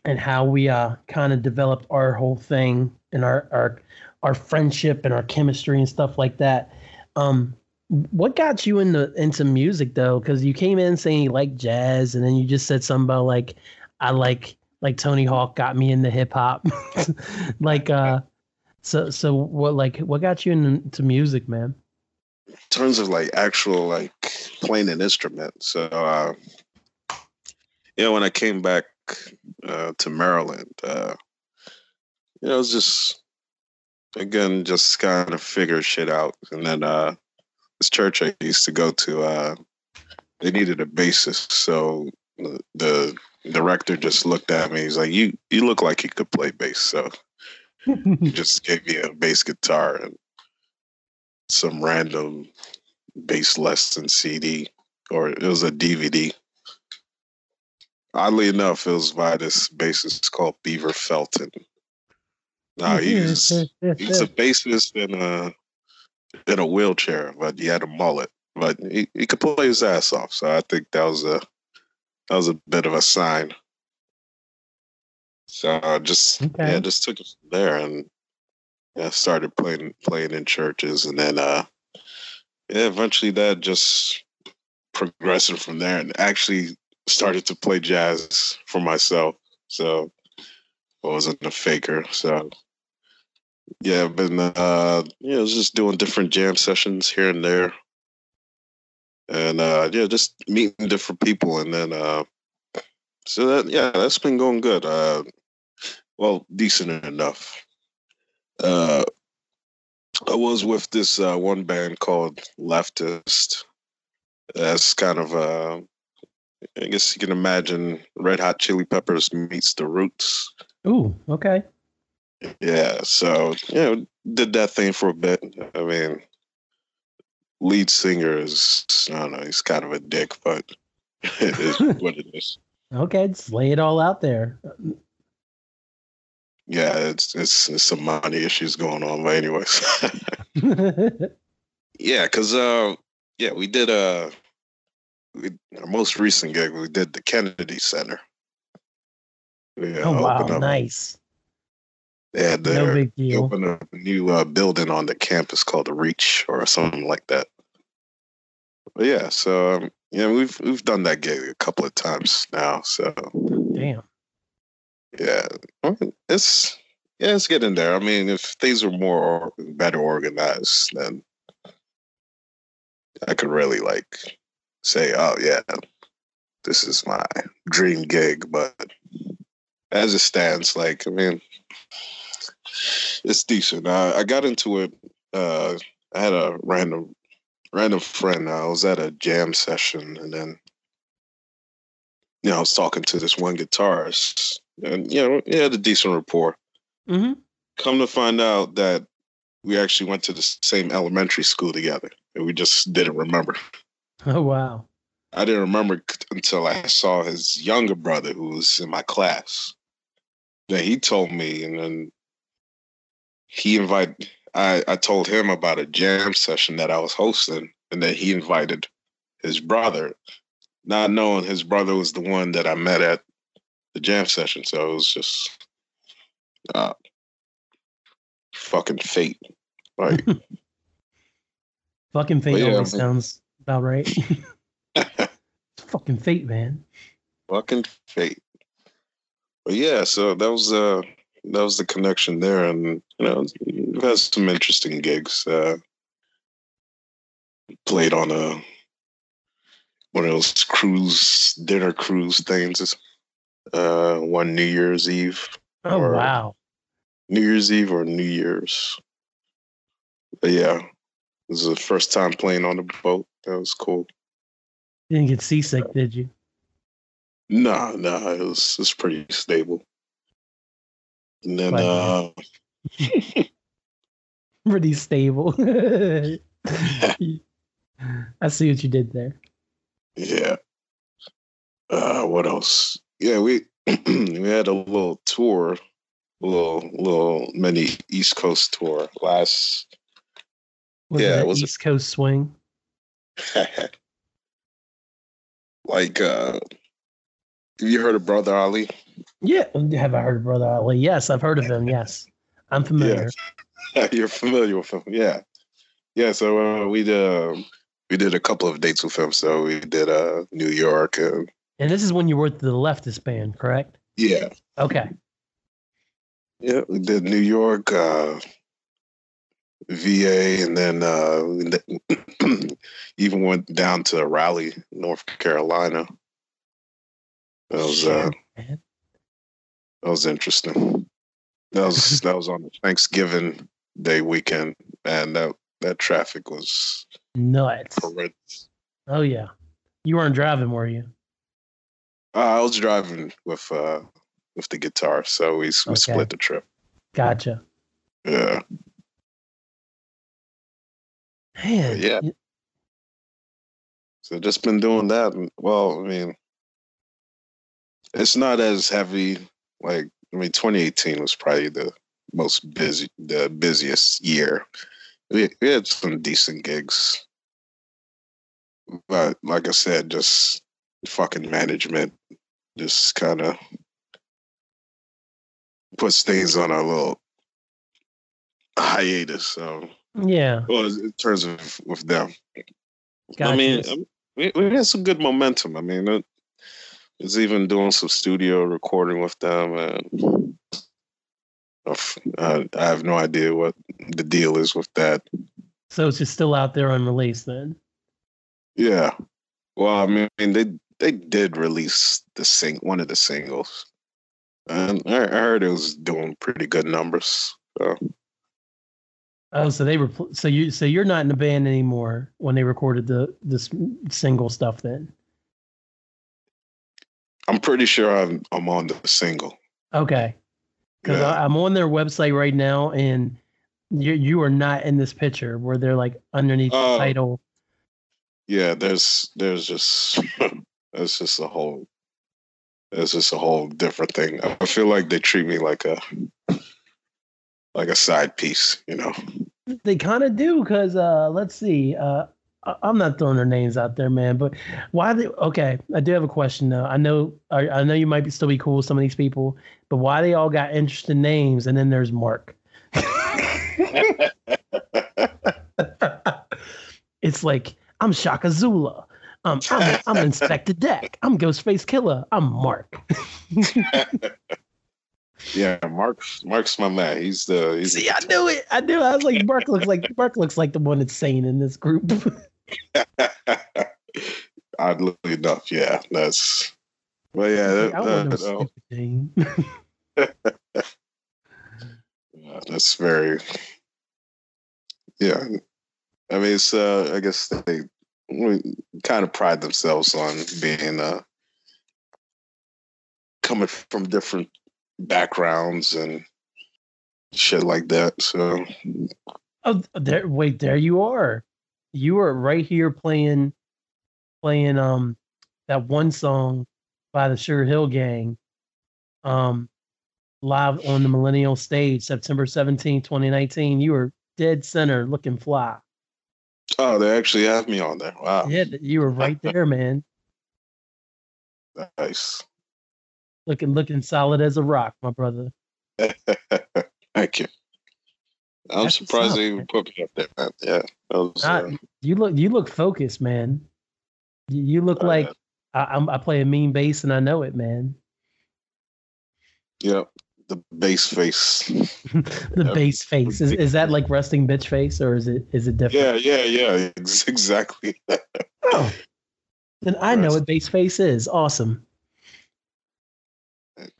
Speaker 1: and how we uh kind of developed our whole thing and our our our friendship and our chemistry and stuff like that. Um what got you into into music though? Because you came in saying you like jazz, and then you just said something about like I like like Tony Hawk got me into hip hop. like uh so so what like what got you into music, man?
Speaker 2: In terms of like actual like playing an instrument. So uh you know when I came back uh to Maryland, uh you know, it was just again just kind of figure shit out. And then uh this church I used to go to, uh they needed a bassist, so the director just looked at me. He's like, "You you look like you could play bass." So he just gave me a bass guitar and some random bass lesson CD, or it was a DVD. Oddly enough, it was by this bassist called Beaver Felton. Now he's he's a bassist in a in a wheelchair, but he had a mullet. But he, he could play his ass off. So I think that was a that was a bit of a sign. So I just
Speaker 1: Okay.
Speaker 2: yeah, just took it from there and yeah, started playing playing in churches and then uh yeah, eventually that just progressing from there and actually started to play jazz for myself. So I wasn't a faker. So yeah, I've been uh you know, just doing different jam sessions here and there. And uh yeah, just meeting different people and then uh so that yeah, that's been going good. Uh well, decent enough. Uh I was with this uh, one band called Leftist. That's kind of uh I guess you can imagine Red Hot Chili Peppers meets the Roots.
Speaker 1: Ooh, okay.
Speaker 2: Yeah, so you know, did that thing for a bit. I mean, lead singer is I don't know, he's kind of a dick, but it is what it is.
Speaker 1: Okay, just lay it all out there.
Speaker 2: Yeah, it's it's, it's some money issues going on, but anyways. yeah, because uh, yeah, we did uh, we, our most recent gig. We did the Kennedy Center. Yeah,
Speaker 1: oh wow, nice.
Speaker 2: They had
Speaker 1: No big deal.
Speaker 2: opened a new uh, building on the campus called the Reach or something like that. But yeah, so um, yeah, we've we've done that gig a couple of times now. So
Speaker 1: Damn.
Speaker 2: yeah, I mean, it's yeah, it's getting there. I mean, if things were more or, better organized, then I could really like say, oh yeah, this is my dream gig. But as it stands, like I mean, it's decent. I, I got into it. Uh, I had a random random friend. I was at a jam session, and then you know I was talking to this one guitarist, and you know he had a decent rapport.
Speaker 1: hmm
Speaker 2: Come to find out that we actually went to the same elementary school together, and we just didn't remember.
Speaker 1: Oh wow.
Speaker 2: I didn't remember until I saw his younger brother who was in my class. Then he told me, and then he invited. I I told him about a jam session that I was hosting, and then he invited his brother, not knowing his brother was the one that I met at the jam session. So it was just uh, fucking fate. Like
Speaker 1: Fucking fate
Speaker 2: yeah,
Speaker 1: always
Speaker 2: I mean-
Speaker 1: sounds about right. Fucking fate, man.
Speaker 2: fucking fate. But yeah, so that was uh that was the connection there, and you know we've had some interesting gigs. Uh, played on a one of those cruise dinner cruise things. Uh, one New Year's Eve,
Speaker 1: Oh wow.
Speaker 2: New Year's Eve or New Year's. But yeah, this is the first time playing on the boat. That was cool.
Speaker 1: You didn't get seasick, did you?
Speaker 2: No, no, it was it's pretty stable. And then uh
Speaker 1: Pretty stable. I see what you did there.
Speaker 2: yeah. Uh what else? Yeah, we we had a little tour, a little little mini East Coast tour last
Speaker 1: Was
Speaker 2: Yeah,
Speaker 1: it
Speaker 2: it was a-
Speaker 1: East Coast swing?
Speaker 2: like uh have you heard of Brother Ali?
Speaker 1: Yeah. Have I heard of Brother Ali? Yes, I've heard of him. Yes. I'm familiar.
Speaker 2: You're familiar with him, yeah. Yeah, so uh, we did um, we did a couple of dates with him. So we did uh New York and
Speaker 1: And this is when you were with the leftist band, correct?
Speaker 2: yeah,
Speaker 1: Okay.
Speaker 2: Yeah, we did New York, uh, VA, and then uh, even went down to Raleigh, North Carolina. That was uh,
Speaker 1: man.
Speaker 2: That was interesting. That was that was on the Thanksgiving Day weekend, and that that traffic was
Speaker 1: Nuts.
Speaker 2: horrendous.
Speaker 1: Oh yeah. You weren't driving, were you?
Speaker 2: Uh, I was driving with uh, with the guitar, so we, we
Speaker 1: Okay.
Speaker 2: split the trip.
Speaker 1: Gotcha.
Speaker 2: Yeah,
Speaker 1: Man.
Speaker 2: Yeah. So just been doing that. Well, I mean, it's not as heavy. Like I mean, 2018 was probably the most busy, the busiest year. We, we had some decent gigs, but like I said, just fucking management just kind of puts things on a little hiatus. So
Speaker 1: Yeah.
Speaker 2: well, in terms of with them,
Speaker 1: Gotcha.
Speaker 2: I mean, um, we, we had some good momentum. I mean, it's even doing some studio recording with them, and I have no idea what the deal is with that.
Speaker 1: so it's just still out there unreleased then.
Speaker 2: Yeah, well, I mean, they they did release the sing one of the singles, and I, I heard it was doing pretty good numbers. So.
Speaker 1: Oh, so they were so you so you're not in the band anymore when they recorded the this single stuff then.
Speaker 2: I'm pretty sure I'm I'm on the single.
Speaker 1: Okay. Because
Speaker 2: Yeah.
Speaker 1: I'm on their website right now, and you you are not in this picture where they're like underneath the
Speaker 2: Oh.
Speaker 1: title.
Speaker 2: yeah there's there's just there's just a whole there's just a whole different thing i feel like they treat me like a like a side piece you know
Speaker 1: They kind of do because uh, let's see. Uh, I'm not throwing their names out there, man. But why? They, okay, I do have a question though. I know I, know you might be, still be cool with some of these people, but why they all got interesting names? And then there's Mark. it's like I'm Shaka Zula. Um, I'm, I'm Inspectah Deck. I'm Ghostface Killah. I'm Mark.
Speaker 2: yeah mark's mark's my man he's the he's
Speaker 1: See, I knew it. I knew. I was like, Mark looks like Mark looks like the one that's sane in this group.
Speaker 2: oddly enough yeah that's well yeah that,
Speaker 1: no
Speaker 2: that- uh,
Speaker 1: stupid
Speaker 2: yeah, that's very yeah i mean it's uh i guess they kind of pride themselves on being uh coming from different backgrounds and shit like that so
Speaker 1: Oh, there! Wait, there you are. You are right here playing, playing um that one song by the Sugar Hill Gang, um, live on the Millennium Stage, September 17, 2019. You were dead center, looking fly.
Speaker 2: oh they actually have me on there wow
Speaker 1: Yeah, you were right there, man.
Speaker 2: nice
Speaker 1: Looking, looking solid as a rock, my brother.
Speaker 2: thank you i'm
Speaker 1: That's
Speaker 2: surprised
Speaker 1: up,
Speaker 2: they even put me up there man yeah was, uh,
Speaker 1: you look, you look focused, man. You, you look
Speaker 2: Oh,
Speaker 1: like. I, I'm, I play a mean bass, and I know it, man.
Speaker 2: yeah the bass face
Speaker 1: the
Speaker 2: Yeah.
Speaker 1: bass face is, is that like resting bitch face or is it is it different?
Speaker 2: yeah yeah yeah ex- exactly
Speaker 1: Oh, then I know what bass face is. Awesome.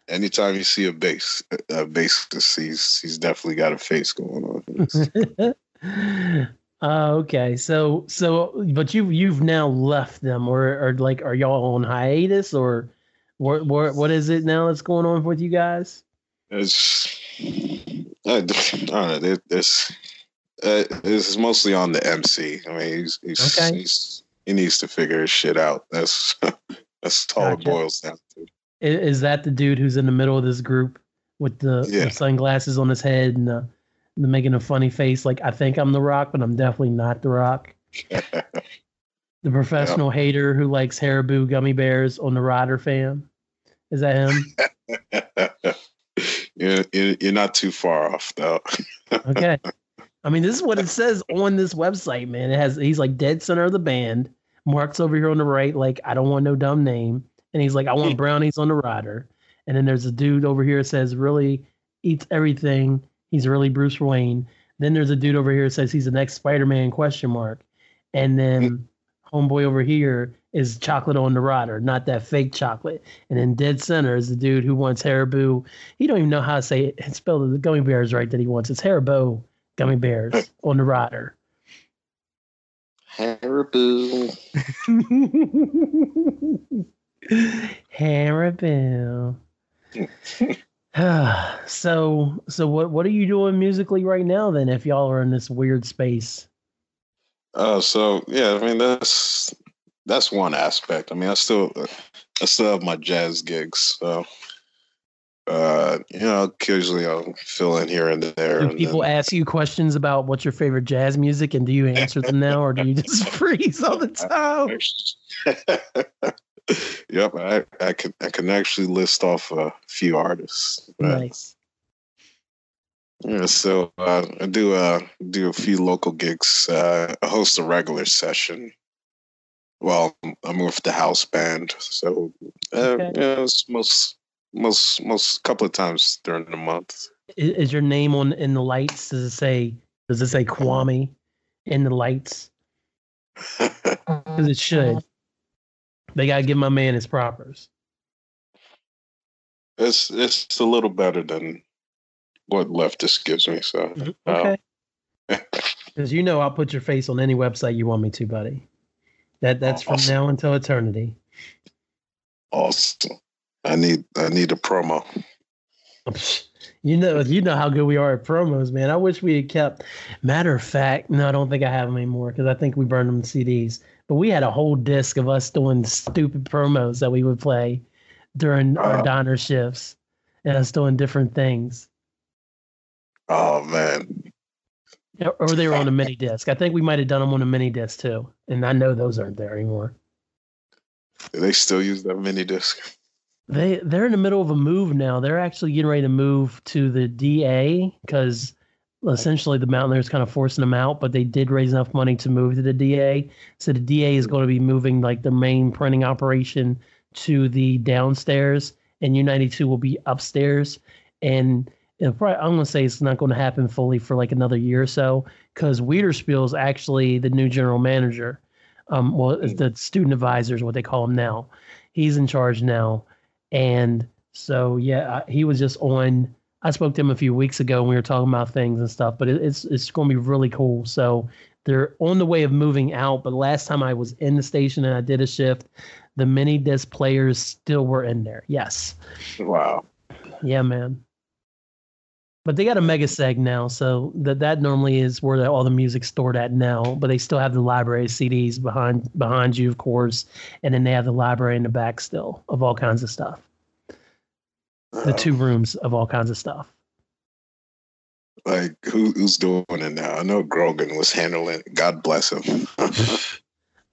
Speaker 2: Anytime you see a bass, a bassist, he's he's definitely got a face going on.
Speaker 1: uh, okay, so so but you you've now left them, or or like are y'all on hiatus, or what what what is it now that's going on with you guys?
Speaker 2: It's I don't know. It, it's uh, it's mostly on the MC. I mean, he's he's,
Speaker 1: Okay.
Speaker 2: he's he needs to figure his shit out. That's that's all it boils down to.
Speaker 1: Is, that the dude who's in the middle of this group with the, the sunglasses on his head and the, the making a funny face like I think I'm the Rock, but I'm definitely not the Rock. The professional hater who likes Haribo gummy bears on the Rider fam. Is that him?
Speaker 2: you're, you're you're not too far off though.
Speaker 1: Okay. I mean, this is what it says on this website, man. It has he's like dead center of the band. Mark's over here on the right, like I don't want no dumb name, and he's like I want brownies on the rider. And then there's a dude over here that says really eats everything. He's really Bruce Wayne. Then there's a dude over here that says he's the next Spider-Man question mark. And then homeboy over here is chocolate on the rider, not that fake chocolate. And then dead center is the dude who wants Haribo. He don't even know how to say it. Spell the gummy bears right that he wants. It's Haribo gummy bears on the rider.
Speaker 2: Haribo.
Speaker 1: Haribo. so so what what are you doing musically right now then if y'all are in this weird space?
Speaker 2: Uh, so yeah, I mean that's that's one aspect. I mean, I still I still have my jazz gigs, so uh, you know, occasionally I'll fill in here and there.
Speaker 1: Do people
Speaker 2: then-
Speaker 1: ask you questions about what's your favorite jazz music, and do you answer them now, or do you just freeze all the time?
Speaker 2: yep, I, I can I can actually list off a few artists.
Speaker 1: Nice.
Speaker 2: Yeah, so uh, I do uh do a few local gigs. Uh, I host a regular session. Well, I'm with the house band, so uh,
Speaker 1: Okay.
Speaker 2: yeah, it's most most most couple of times during the month.
Speaker 1: Is, is your name on in the lights? Does it say Does it say Kwame in the lights? Because it should. They gotta give my man his propers.
Speaker 2: it's it's a little better than what leftist gives me. So uh,
Speaker 1: Okay. Because you know I'll put your face on any website you want me to, buddy. That that's from
Speaker 2: Awesome.
Speaker 1: now until eternity.
Speaker 2: awesome. I need I need a promo.
Speaker 1: You know, you know how good we are at promos, man. I wish we had kept. Matter of fact, no, I don't think I have them anymore because I think we burned them CDs. But we had a whole disc of us doing stupid promos that we would play during our
Speaker 2: Oh.
Speaker 1: diner shifts, and us doing different things.
Speaker 2: Oh man,
Speaker 1: Or- Or they were on a mini disc. I think we might have done them on a mini disc too, and I know those aren't there anymore.
Speaker 2: they still use that mini disc?
Speaker 1: They they're in the middle of a move now. They're actually getting ready to move to the DA because essentially the Mountaineers kind of forcing them out, but they did raise enough money to move to the DA. So the DA is going to be moving like the main printing operation to the downstairs, and U92 will be upstairs. And probably, I'm going to say it's not going to happen fully for like another year or so because Wiederspiel is actually the new general manager. Um, well, it's the student advisor is what they call him now. He's in charge now. And so, yeah, he was just on. I spoke to him a few weeks ago and we were talking about things and stuff, but it, it's it's going to be really cool. So they're on the way of moving out. But last time I was in the station and I did a shift, the mini disc players still were in there. Yes.
Speaker 2: Wow.
Speaker 1: Yeah, man. But they got a MegaSeg now, so that that normally is where all the music's stored at now. But they still have the library of CDs behind behind you, of course, and then they have the library in the back still of all kinds of stuff. The two rooms of all kinds of stuff.
Speaker 2: like who, who's doing it now? I know Grogan was handling. it. God bless him.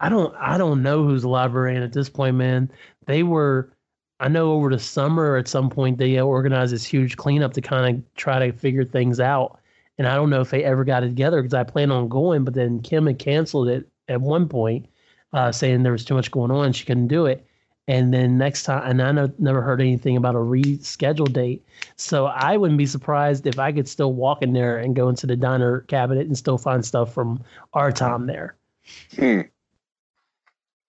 Speaker 1: I don't I don't know who's librarian at this point, man. They were I know over the summer at some point they organized this huge cleanup to kind of try to figure things out. And I don't know if they ever got it together because I planned on going, but then Kim had canceled it at one point, uh, saying there was too much going on, she couldn't do it. And then next time, and I know, never heard anything about a rescheduled date. So I wouldn't be surprised if I could still walk in there and go into the diner cabinet and still find stuff from our time there.
Speaker 2: Hmm.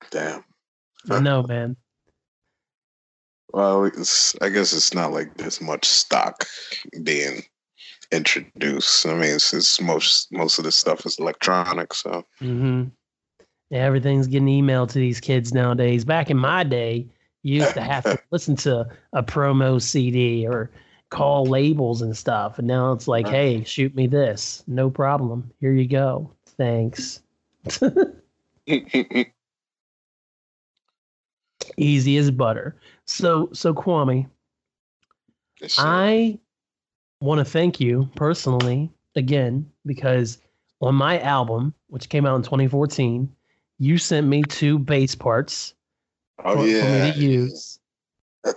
Speaker 2: Damn.
Speaker 1: I know, man.
Speaker 2: Well, it's, I guess it's not like there's much stock being introduced. I mean, it's, it's most most of the stuff is electronic. So
Speaker 1: hmm Yeah, everything's getting emailed to these kids nowadays. Back in my day, you used to have to listen to a promo CD or call labels and stuff. And now it's like, hey, shoot me this. No problem. Here you go. Thanks. Easy as butter. So, so Kwame,
Speaker 2: Yes.
Speaker 1: I want to thank you personally again because on my album, which came out in 2014, you sent me two bass parts
Speaker 2: oh
Speaker 1: for,
Speaker 2: yeah.
Speaker 1: for me to use,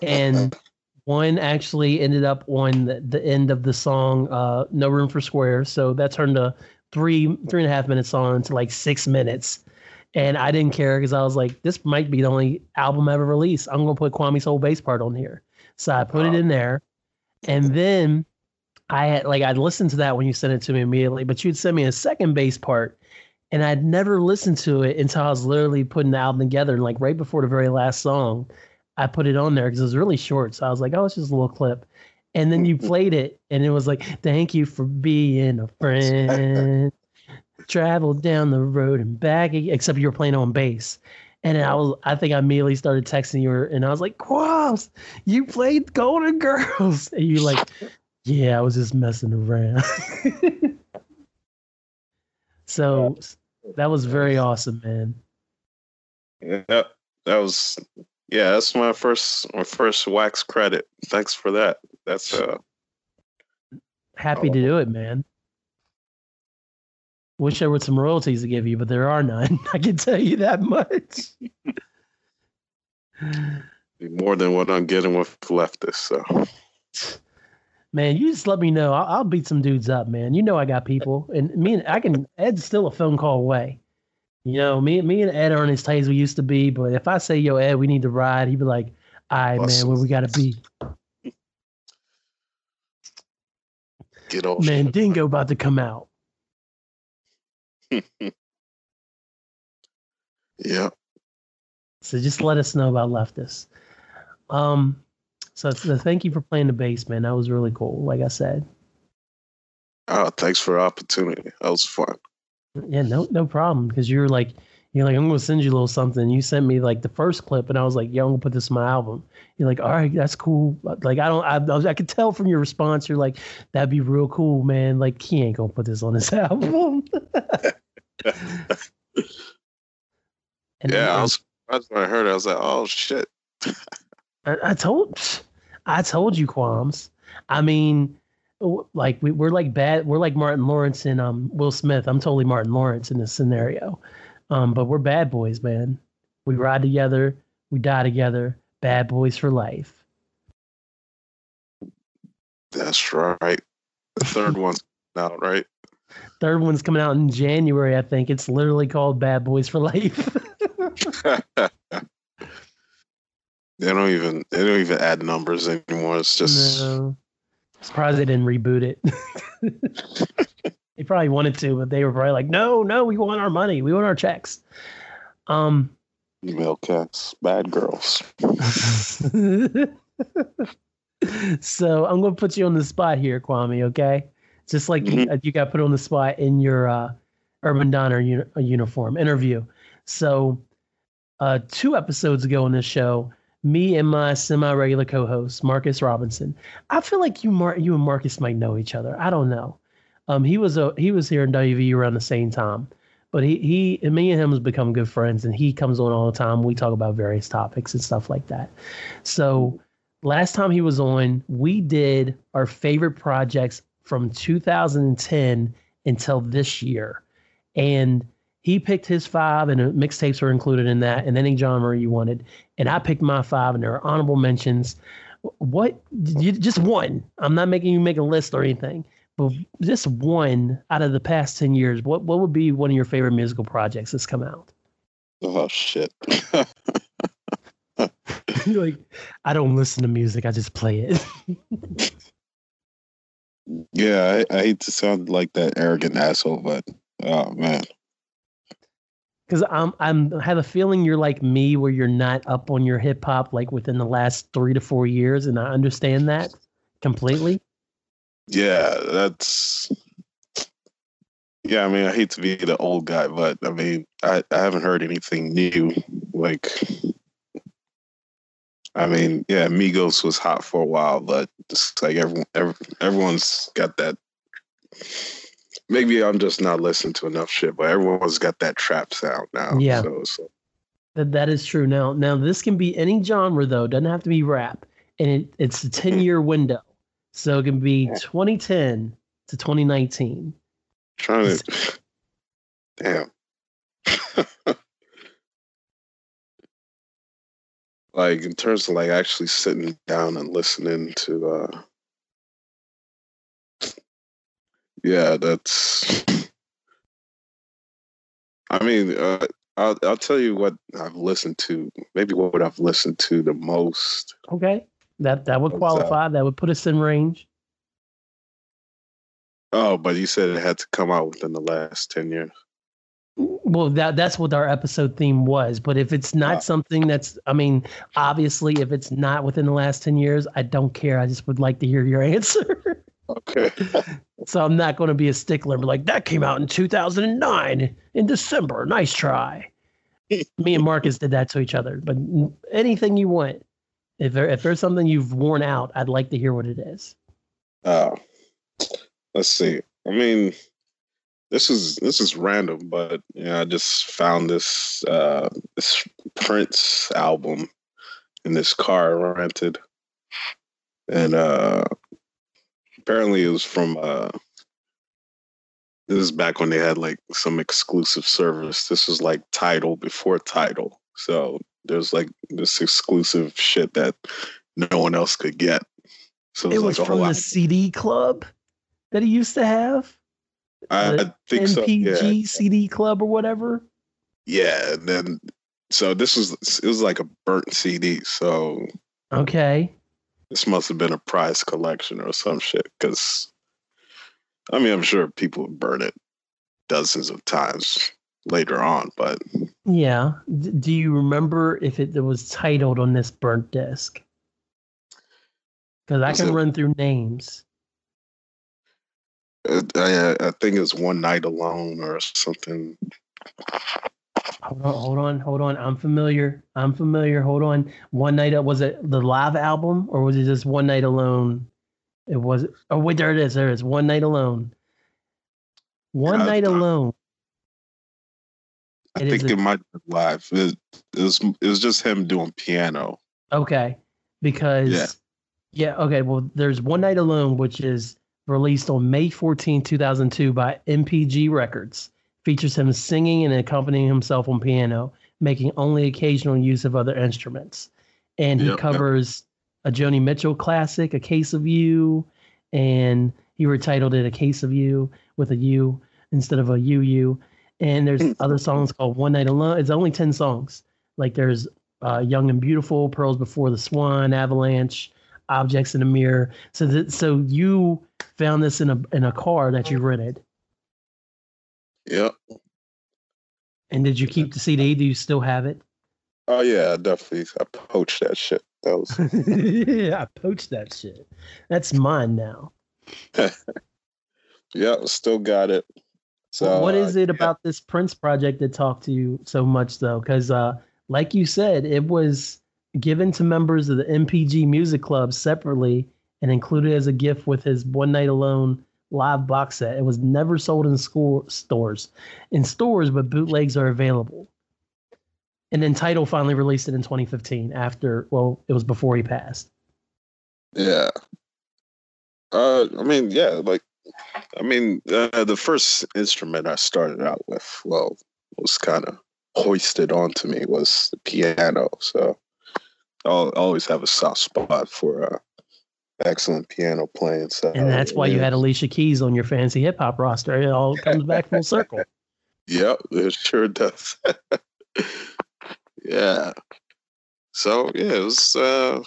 Speaker 1: and one actually ended up on the, the end of the song uh, "No Room for Square," so that turned a three three and a half minute song into like six minutes. And I didn't care because I was like, this might be the only album ever released. I'm gonna put Kwame's whole bass part on here. So I put it in there. And then I had like I'd listened to that when you sent it to me immediately, but you'd send me a second bass part, and I'd never listened to it until I was literally putting the album together. And like right before the very last song, I put it on there because it was really short. So I was like, oh, it's just a little clip. And then you played it, and it was like, thank you for being a friend. Travel down the road and back, except you were playing on bass. And I was, I think I immediately started texting you, and I was like, Quabs, you played Golden Girls. And you like, yeah, I was just messing around. so that was very awesome, man.
Speaker 2: Yeah, that was yeah. That's my first my first wax credit. Thanks for that. That's uh.
Speaker 1: Happy to do it, man. Wish there were some royalties to give you, but there are none. I can tell you that much.
Speaker 2: More than what I'm getting with leftists. So,
Speaker 1: man, you just let me know. I'll, I'll, beat some dudes up, man. You know I got people, and me and I can. Ed's still a phone call away. You know, me, me and Ed aren't as tight as we used to be. But if I say, "Yo, Ed, we need to ride," he'd be like, "All right, man, where we gotta be."
Speaker 2: Get off.
Speaker 1: Man, Dingo about to come out.
Speaker 2: yeah.
Speaker 1: So just let us know about leftists. Um, so, so thank you for playing the bass, man. That was really cool. Like I said.
Speaker 2: Oh, thanks for the opportunity. That was fun.
Speaker 1: Yeah, no, no problem. Because you're like, you're like, I'm gonna send you a little something. You sent me like the first clip, and I was like, Yo, I'm gonna put this in my album. You're like, all right, that's cool. Like, I don't, I, I, was, I could tell from your response, you're like, that'd be real cool, man. Like, he ain't gonna put this on his album.
Speaker 2: yeah, I was surprised when I heard it. I was like, oh shit.
Speaker 1: I, I, told, I told you, Qualms. I mean, like we, we're like bad. We're like Martin Lawrence and um Will Smith. I'm totally Martin Lawrence in this scenario. Um, but we're bad boys, man. We ride together, we die together. Bad boys for life.
Speaker 2: That's right. The third one's out, right?
Speaker 1: Third one's coming out in January, I think. It's literally called Bad Boys for Life.
Speaker 2: they don't even they don't even add numbers anymore. It's just
Speaker 1: no. surprised they didn't reboot it. they probably wanted to, but they were probably like, "No, no, we want our money. We want our checks." Um,
Speaker 2: email cats, bad girls.
Speaker 1: so I'm gonna put you on the spot here, Kwame. Okay, just like mm-hmm. you, you, got put on the spot in your uh, Urban uni- uh, uniform interview. So, uh, two episodes ago in this show, me and my semi-regular co-host Marcus Robinson. I feel like you, Mar- you and Marcus might know each other. I don't know. Um, he was a he was here in WV around the same time, but he he and me and him has become good friends, and he comes on all the time. We talk about various topics and stuff like that. So last time he was on, we did our favorite projects from 2010 until this year. And he picked his five, and mixtapes were included in that, and any genre you wanted. And I picked my five, and there are honorable mentions. What you just one? I'm not making you make a list or anything, but just one out of the past ten years. What what would be one of your favorite musical projects that's come out?
Speaker 2: Oh shit!
Speaker 1: like, I don't listen to music; I just play it.
Speaker 2: Yeah, I, I, hate to sound like that arrogant asshole, but oh man.
Speaker 1: Because I'm I'm I have a feeling you're like me, where you're not up on your hip hop like within the last three to four years, and I understand that completely.
Speaker 2: Yeah, that's. Yeah, I mean, I hate to be the old guy, but I mean, I, I haven't heard anything new. Like, I mean, yeah, Migos was hot for a while, but it's like everyone, every, everyone's got that. Maybe I'm just not listening to enough shit, but everyone's got that trap sound now.
Speaker 1: Yeah, so, so. That, that is true. Now, now this can be any genre though. Doesn't have to be rap, and it, it's a 10 year window, so it can be 2010 to 2019.
Speaker 2: Trying to, damn. like in terms of like actually sitting down and listening to uh yeah that's i mean uh I'll, I'll tell you what I've listened to. Maybe what I've listened to the most.
Speaker 1: Okay, that that would qualify. That? would put us in range.
Speaker 2: Oh, but you said it had to come out within the last ten years
Speaker 1: well that that's what our episode theme was but if it's not something that's i mean obviously if it's not within the last 10 years i don't care i just would like to hear your answer
Speaker 2: okay.
Speaker 1: So i'm not going to be a stickler but like that came out in 2009 in december. Nice try. Me and marcus did that to each other but anything you want. If, there, if there's something you've worn out i'd like to hear what it is.
Speaker 2: Oh. Uh, let's see. I mean this is this is random, but you know, I just found this uh, this Prince album in this car rented, and uh, apparently it was from. Uh, this is back when they had like some exclusive service. This was like Tidal before Tidal. so there's like this exclusive shit that no one else could get. So
Speaker 1: it was,
Speaker 2: like
Speaker 1: from the CD club that he used to have.
Speaker 2: I, I think so.
Speaker 1: NPG
Speaker 2: Yeah.
Speaker 1: CD club or whatever.
Speaker 2: Yeah, and then so this was it was like a burnt CD. So
Speaker 1: Okay.
Speaker 2: This must have been a prize collection or some shit. Because I mean, I'm sure people would burn it dozens of times later on, but
Speaker 1: Yeah. D- do you remember if it, was titled on this burnt disc? Because I can
Speaker 2: it-
Speaker 1: run through names.
Speaker 2: I, I think it's one night alone or something.
Speaker 1: Hold on, hold on, hold on. I'm familiar. I'm familiar. Hold on. One night was it the live album or was it just one night alone? It was. Oh wait, there it is. There it is. One night alone. One
Speaker 2: Yeah,
Speaker 1: night
Speaker 2: I-
Speaker 1: alone.
Speaker 2: I
Speaker 1: It
Speaker 2: think
Speaker 1: a-
Speaker 2: it might be live. It, it was it was just him doing piano.
Speaker 1: Okay, because
Speaker 2: Yeah.
Speaker 1: yeah. Okay. Well, there's one night alone, which is released on May 14, 2002 by NPG Records. Features him singing and accompanying himself on piano, making only occasional use of other instruments. And he
Speaker 2: Yep, yep.
Speaker 1: covers a Joni Mitchell classic, A Case of You, and he retitled it A Case of You with a U instead of a UU. And there's
Speaker 2: Hmm.
Speaker 1: other songs called One Night Alone. It's only 10 songs. Like there's uh, Young and Beautiful, Pearls Before the Swan, Avalanche, Objects in the Mirror. So that so you found this in a in a car that you rented.
Speaker 2: Yep.
Speaker 1: And did you keep the CD? Do you still have it?
Speaker 2: Oh yeah, definitely. I poached that shit. That was
Speaker 1: yeah, I poached that shit. That's mine now.
Speaker 2: yeah, still got it. So
Speaker 1: what is
Speaker 2: uh,
Speaker 1: it
Speaker 2: yeah.
Speaker 1: about this Prince project that talked to you so much though? Because uh, like you said, it was given to members of the NPG Music Club separately and included as a gift with his One Night Alone live box set. It was never sold in school stores, in stores, but bootlegs are available. And then Tidal finally released it in 2015 after, well, it was before he passed.
Speaker 2: Yeah. Uh, I mean, yeah, like, I mean, uh, the first instrument I started out with, well, was kind of hoisted onto me was the piano. So I'll always have a soft spot for uh, excellent piano playing. So
Speaker 1: And that's why you had Alicia Keys on your fancy hip hop roster. It all comes back full circle.
Speaker 2: Yep, it sure does. yeah. So yeah, it was uh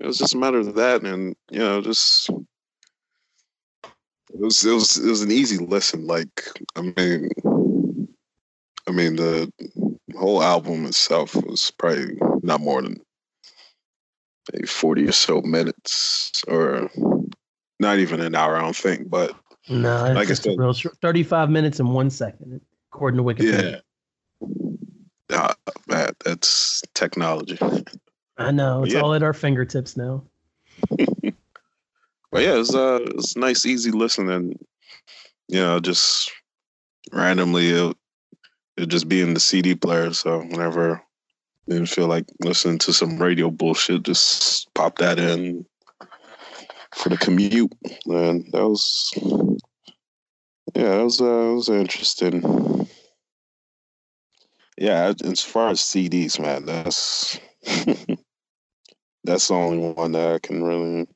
Speaker 2: it was just a matter of that and you know, just it was it was it was an easy listen. Like I mean I mean the whole album itself was probably not more than maybe forty or so minutes or not even an hour, I don't think, but
Speaker 1: No, it's
Speaker 2: Like I said-
Speaker 1: real short, 35 minutes and one second, according to Wikipedia.
Speaker 2: yeah. Ah, man, that's technology.
Speaker 1: I know. It's
Speaker 2: Yeah.
Speaker 1: all at our fingertips now.
Speaker 2: But yeah, it's uh, it's nice, easy listening. You know, just randomly it it just be in the CD player. So whenever didn't feel like listening to some radio bullshit, just pop that in for the commute. And that was yeah, that was uh, that was interesting. Yeah, as far as CDs, man, that's that's the only one that I can really.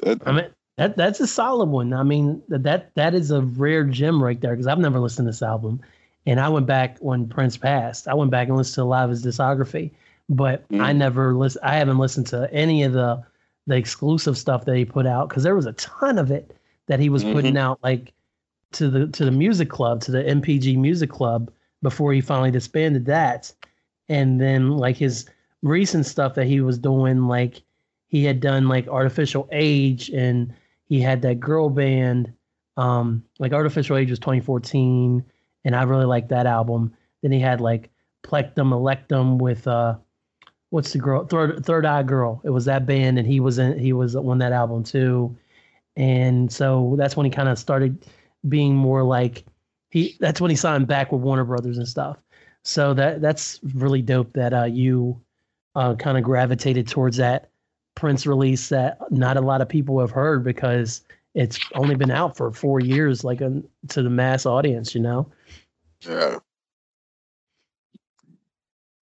Speaker 2: That,
Speaker 1: I mean, that that's a solid one. I mean, that that, that is a rare gem right there because I've never listened to this album. And I went back when Prince passed. I went back and listened to a lot of his discography, but I
Speaker 2: Mm.
Speaker 1: never listen. I haven't listened to any of the the exclusive stuff that he put out because there was a ton of it that he was putting out, like to the to the music club, to the NPG Music Club, before he finally disbanded that. And then like his recent stuff that he was doing, like he had done like Art Official Age, and he had that girl band. Um, like Art Official Age was 2014, and I really liked that album. Then he had like Plectrumelectrum with uh, what's the girl Third Third Eye Girl. It was that band, and he was in he was on that album too. And so that's when he kind of started being more like he that's when he signed back with Warner Brothers and stuff. So that that's really dope that uh, you uh, kind of gravitated towards that Prince release that not a lot of people have heard because it's only been out for four years, like a, to the mass audience, you know.
Speaker 2: Yeah.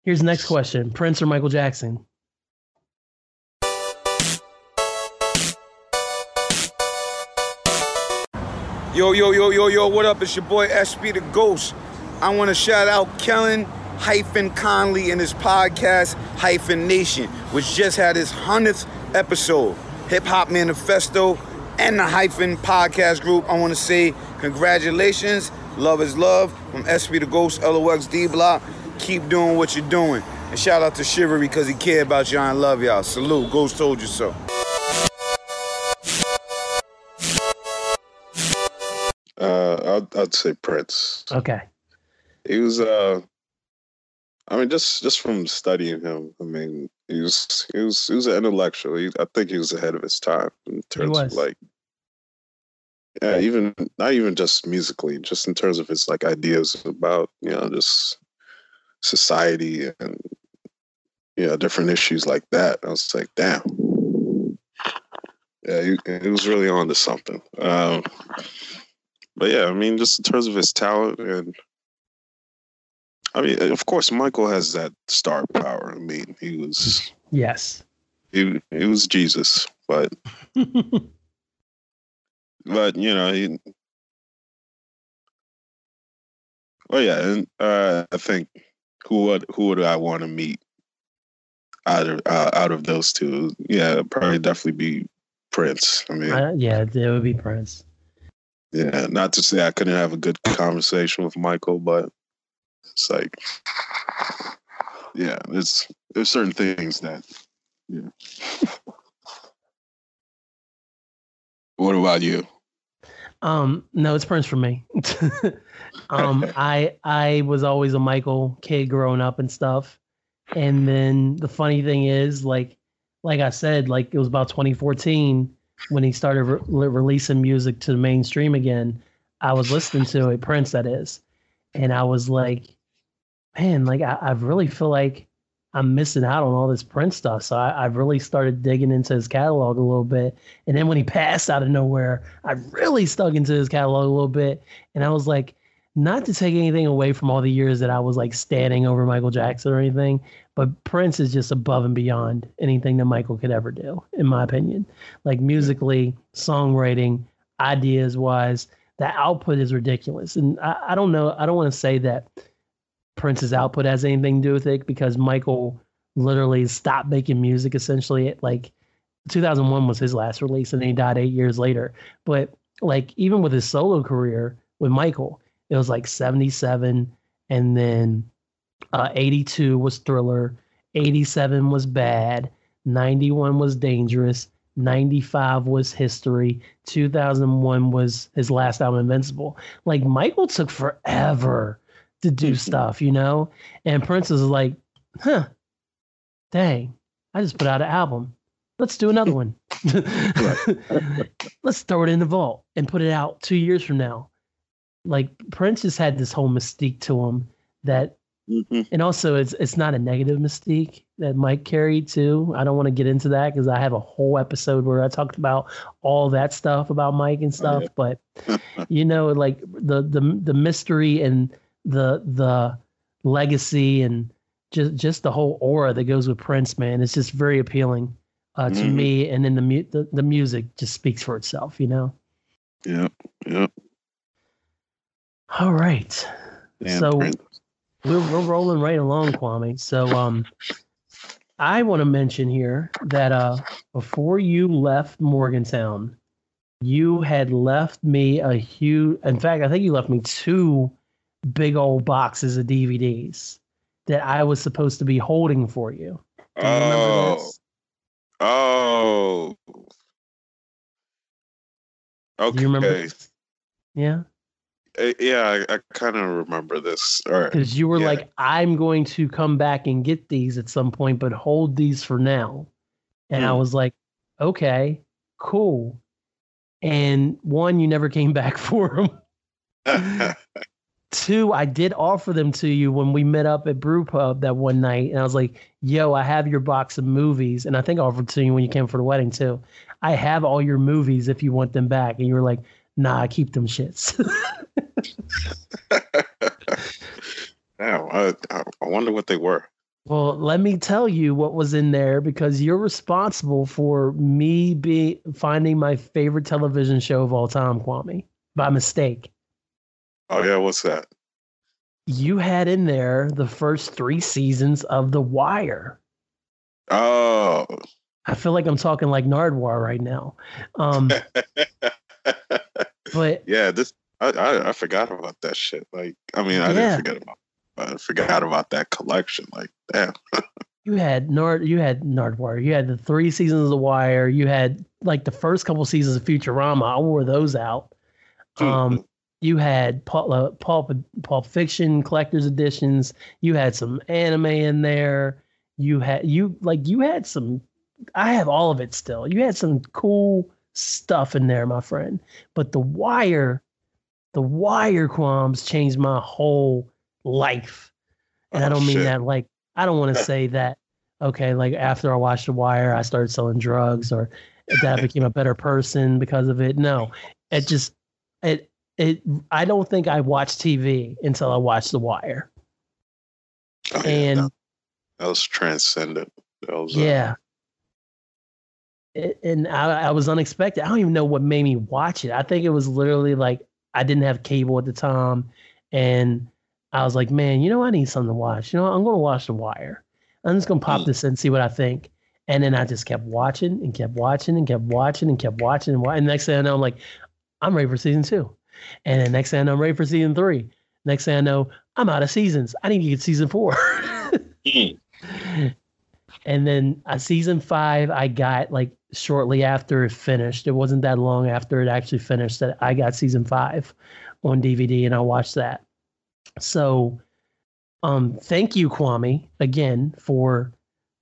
Speaker 1: Here's the next question: Prince or Michael Jackson?
Speaker 4: Yo, yo, yo, yo, yo, what up? It's your boy SB the Ghost. I want to shout out Kellen hyphen Conley and his podcast hyphen Nation, which just had its 100th episode. Hip Hop Manifesto and the hyphen podcast group. I want to say congratulations. Love is love from SB the Ghost, LOX D Block. Keep doing what you're doing. And shout out to Shivery because he care about y'all and love y'all. Salute. Ghost told you so.
Speaker 2: Uh, I'd, I'd say Prince.
Speaker 1: Okay.
Speaker 2: He was, uh, I mean, just just from studying him, I mean, he was he was he was an intellectual. He, I think he was ahead of his time in terms of like, yeah, even not even just musically, just in terms of his like ideas about you know just society and you know different issues like that. I was like, damn, yeah, he, he was really on to something. Um, but yeah, I mean, just in terms of his talent and I mean, of course, Michael has that star power. I mean, he was
Speaker 1: Yes.
Speaker 2: he he was Jesus, but but you know, he, well, yeah, and uh, I think who would who would I want to meet out of uh, out of those two? Yeah, probably definitely be Prince. I mean,
Speaker 1: Uh, yeah, it would be Prince.
Speaker 2: yeah, not to say I couldn't have a good conversation with Michael, but it's like, yeah, there's there's certain things that, yeah. what about you?
Speaker 1: Um, no, it's Prince for me. um, I I was always a Michael kid growing up and stuff. And then the funny thing is, like, like I said, like it was about 2014 when he started re- releasing music to the mainstream again. I was listening to it, Prince, that is, and I was like, man, like I, I really feel like I'm missing out on all this Prince stuff. So I, I've really started digging into his catalog a little bit. And then when he passed out of nowhere, I really stuck into his catalog a little bit. And I was like, not to take anything away from all the years that I was like standing over Michael Jackson or anything, but Prince is just above and beyond anything that Michael could ever do, in my opinion. Like musically, songwriting, ideas wise, the output is ridiculous. And I, I don't know, I don't want to say that Prince's output has anything to do with it because Michael literally stopped making music essentially at like 2001 was his last release and he died eight years later. But like even with his solo career with Michael, it was like 77 and then uh, 82 was Thriller, 87 was Bad, 91 was Dangerous, 95 was History, 2001 was his last album Invincible. Like Michael took forever to do stuff, you know? And Prince is like, huh, dang, I just put out an album. Let's do another one. Let's throw it in the vault and put it out two years from now. Like Prince just had this whole mystique to him that,
Speaker 2: Mhm.
Speaker 1: and also it's it's not a negative mystique that Mike carried too. I don't want to get into that because I have a whole episode where I talked about all that stuff about Mike and stuff. But you know, like the the the mystery and the the legacy and just just the whole aura that goes with Prince, man, it's just very appealing uh, to
Speaker 2: Mhm.
Speaker 1: me. And then the, mu- the the music just speaks for itself, you know.
Speaker 2: Yep, yep.
Speaker 1: All right,
Speaker 2: Damn,
Speaker 1: So-
Speaker 2: Prince.
Speaker 1: we're we're rolling right along, Kwame. So um, I want to mention here that uh, before you left Morgantown, you had left me a huge. In fact, I think you left me two big old boxes of DVDs that I was supposed to be holding for you. Do you remember
Speaker 2: Oh,
Speaker 1: this?
Speaker 2: oh. Okay.
Speaker 1: Do you remember? This? Yeah,
Speaker 2: Uh, Yeah, I, I kind of remember this. All right.
Speaker 1: because you were
Speaker 2: Yeah.
Speaker 1: like, "I'm going to come back and get these at some point, but hold these for now." And I
Speaker 2: Hmm.
Speaker 1: was like, "Okay, cool." And one, you never came back for them. Two, I did offer them to you when we met up at Brew Pub that one night, and I was like, "Yo, I have your box of movies," and I think I offered to you when you came for the wedding too. I have all your movies if you want them back, and you were like, "Nah, I keep them shits."
Speaker 2: I, I I wonder what they were.
Speaker 1: well, let me tell you what was in there because you're responsible for me be finding my favorite television show of all time, Kwame, by mistake.
Speaker 2: Oh yeah, what's that?
Speaker 1: You had in there the first three seasons of The Wire.
Speaker 2: Oh,
Speaker 1: I feel like I'm talking like Nardwuar right now. Um, but
Speaker 2: yeah. This I, I I forgot about that shit. Like, I mean, I
Speaker 1: Yeah.
Speaker 2: didn't forget about. I forgot about that collection. Like, damn.
Speaker 1: you had Nard, you had Nardwuar, you had the three seasons of The Wire, you had like the first couple seasons of Futurama. I wore those out. Um, you had Pulp, uh, Pulp, Pulp Fiction collector's editions. You had some anime in there. You had you like you had some. I have all of it still. You had some cool stuff in there, my friend. But the Wire, the Wire Kwame changed my whole life, and I
Speaker 2: Oh,
Speaker 1: don't mean that like I don't want to say that. Okay, like after I watched The Wire, I started selling drugs or that I became a better person because of it. No, it just it it I don't think I watched TV until I watched The Wire.
Speaker 2: Oh, yeah,
Speaker 1: And
Speaker 2: that, that was transcendent. That was uh,
Speaker 1: yeah. It, and I, I was unexpected. I don't even know what made me watch it. I think it was literally like I didn't have cable at the time, and I was like, "Man, you know, I need something to watch. You know, I'm going to watch The Wire. I'm just going to pop
Speaker 2: Mm.
Speaker 1: this in and see what I think." And then I just kept watching and kept watching and kept watching and kept watching and, wa- and next thing I know, I'm like, "I'm ready for season two. And then next thing I know, I'm ready for season three. Next thing I know, I'm out of seasons. I need to get season four. and then uh, season five i got like shortly after it finished it wasn't that long after it actually finished that i got season five on dvd and i watched that so um thank you kwame again for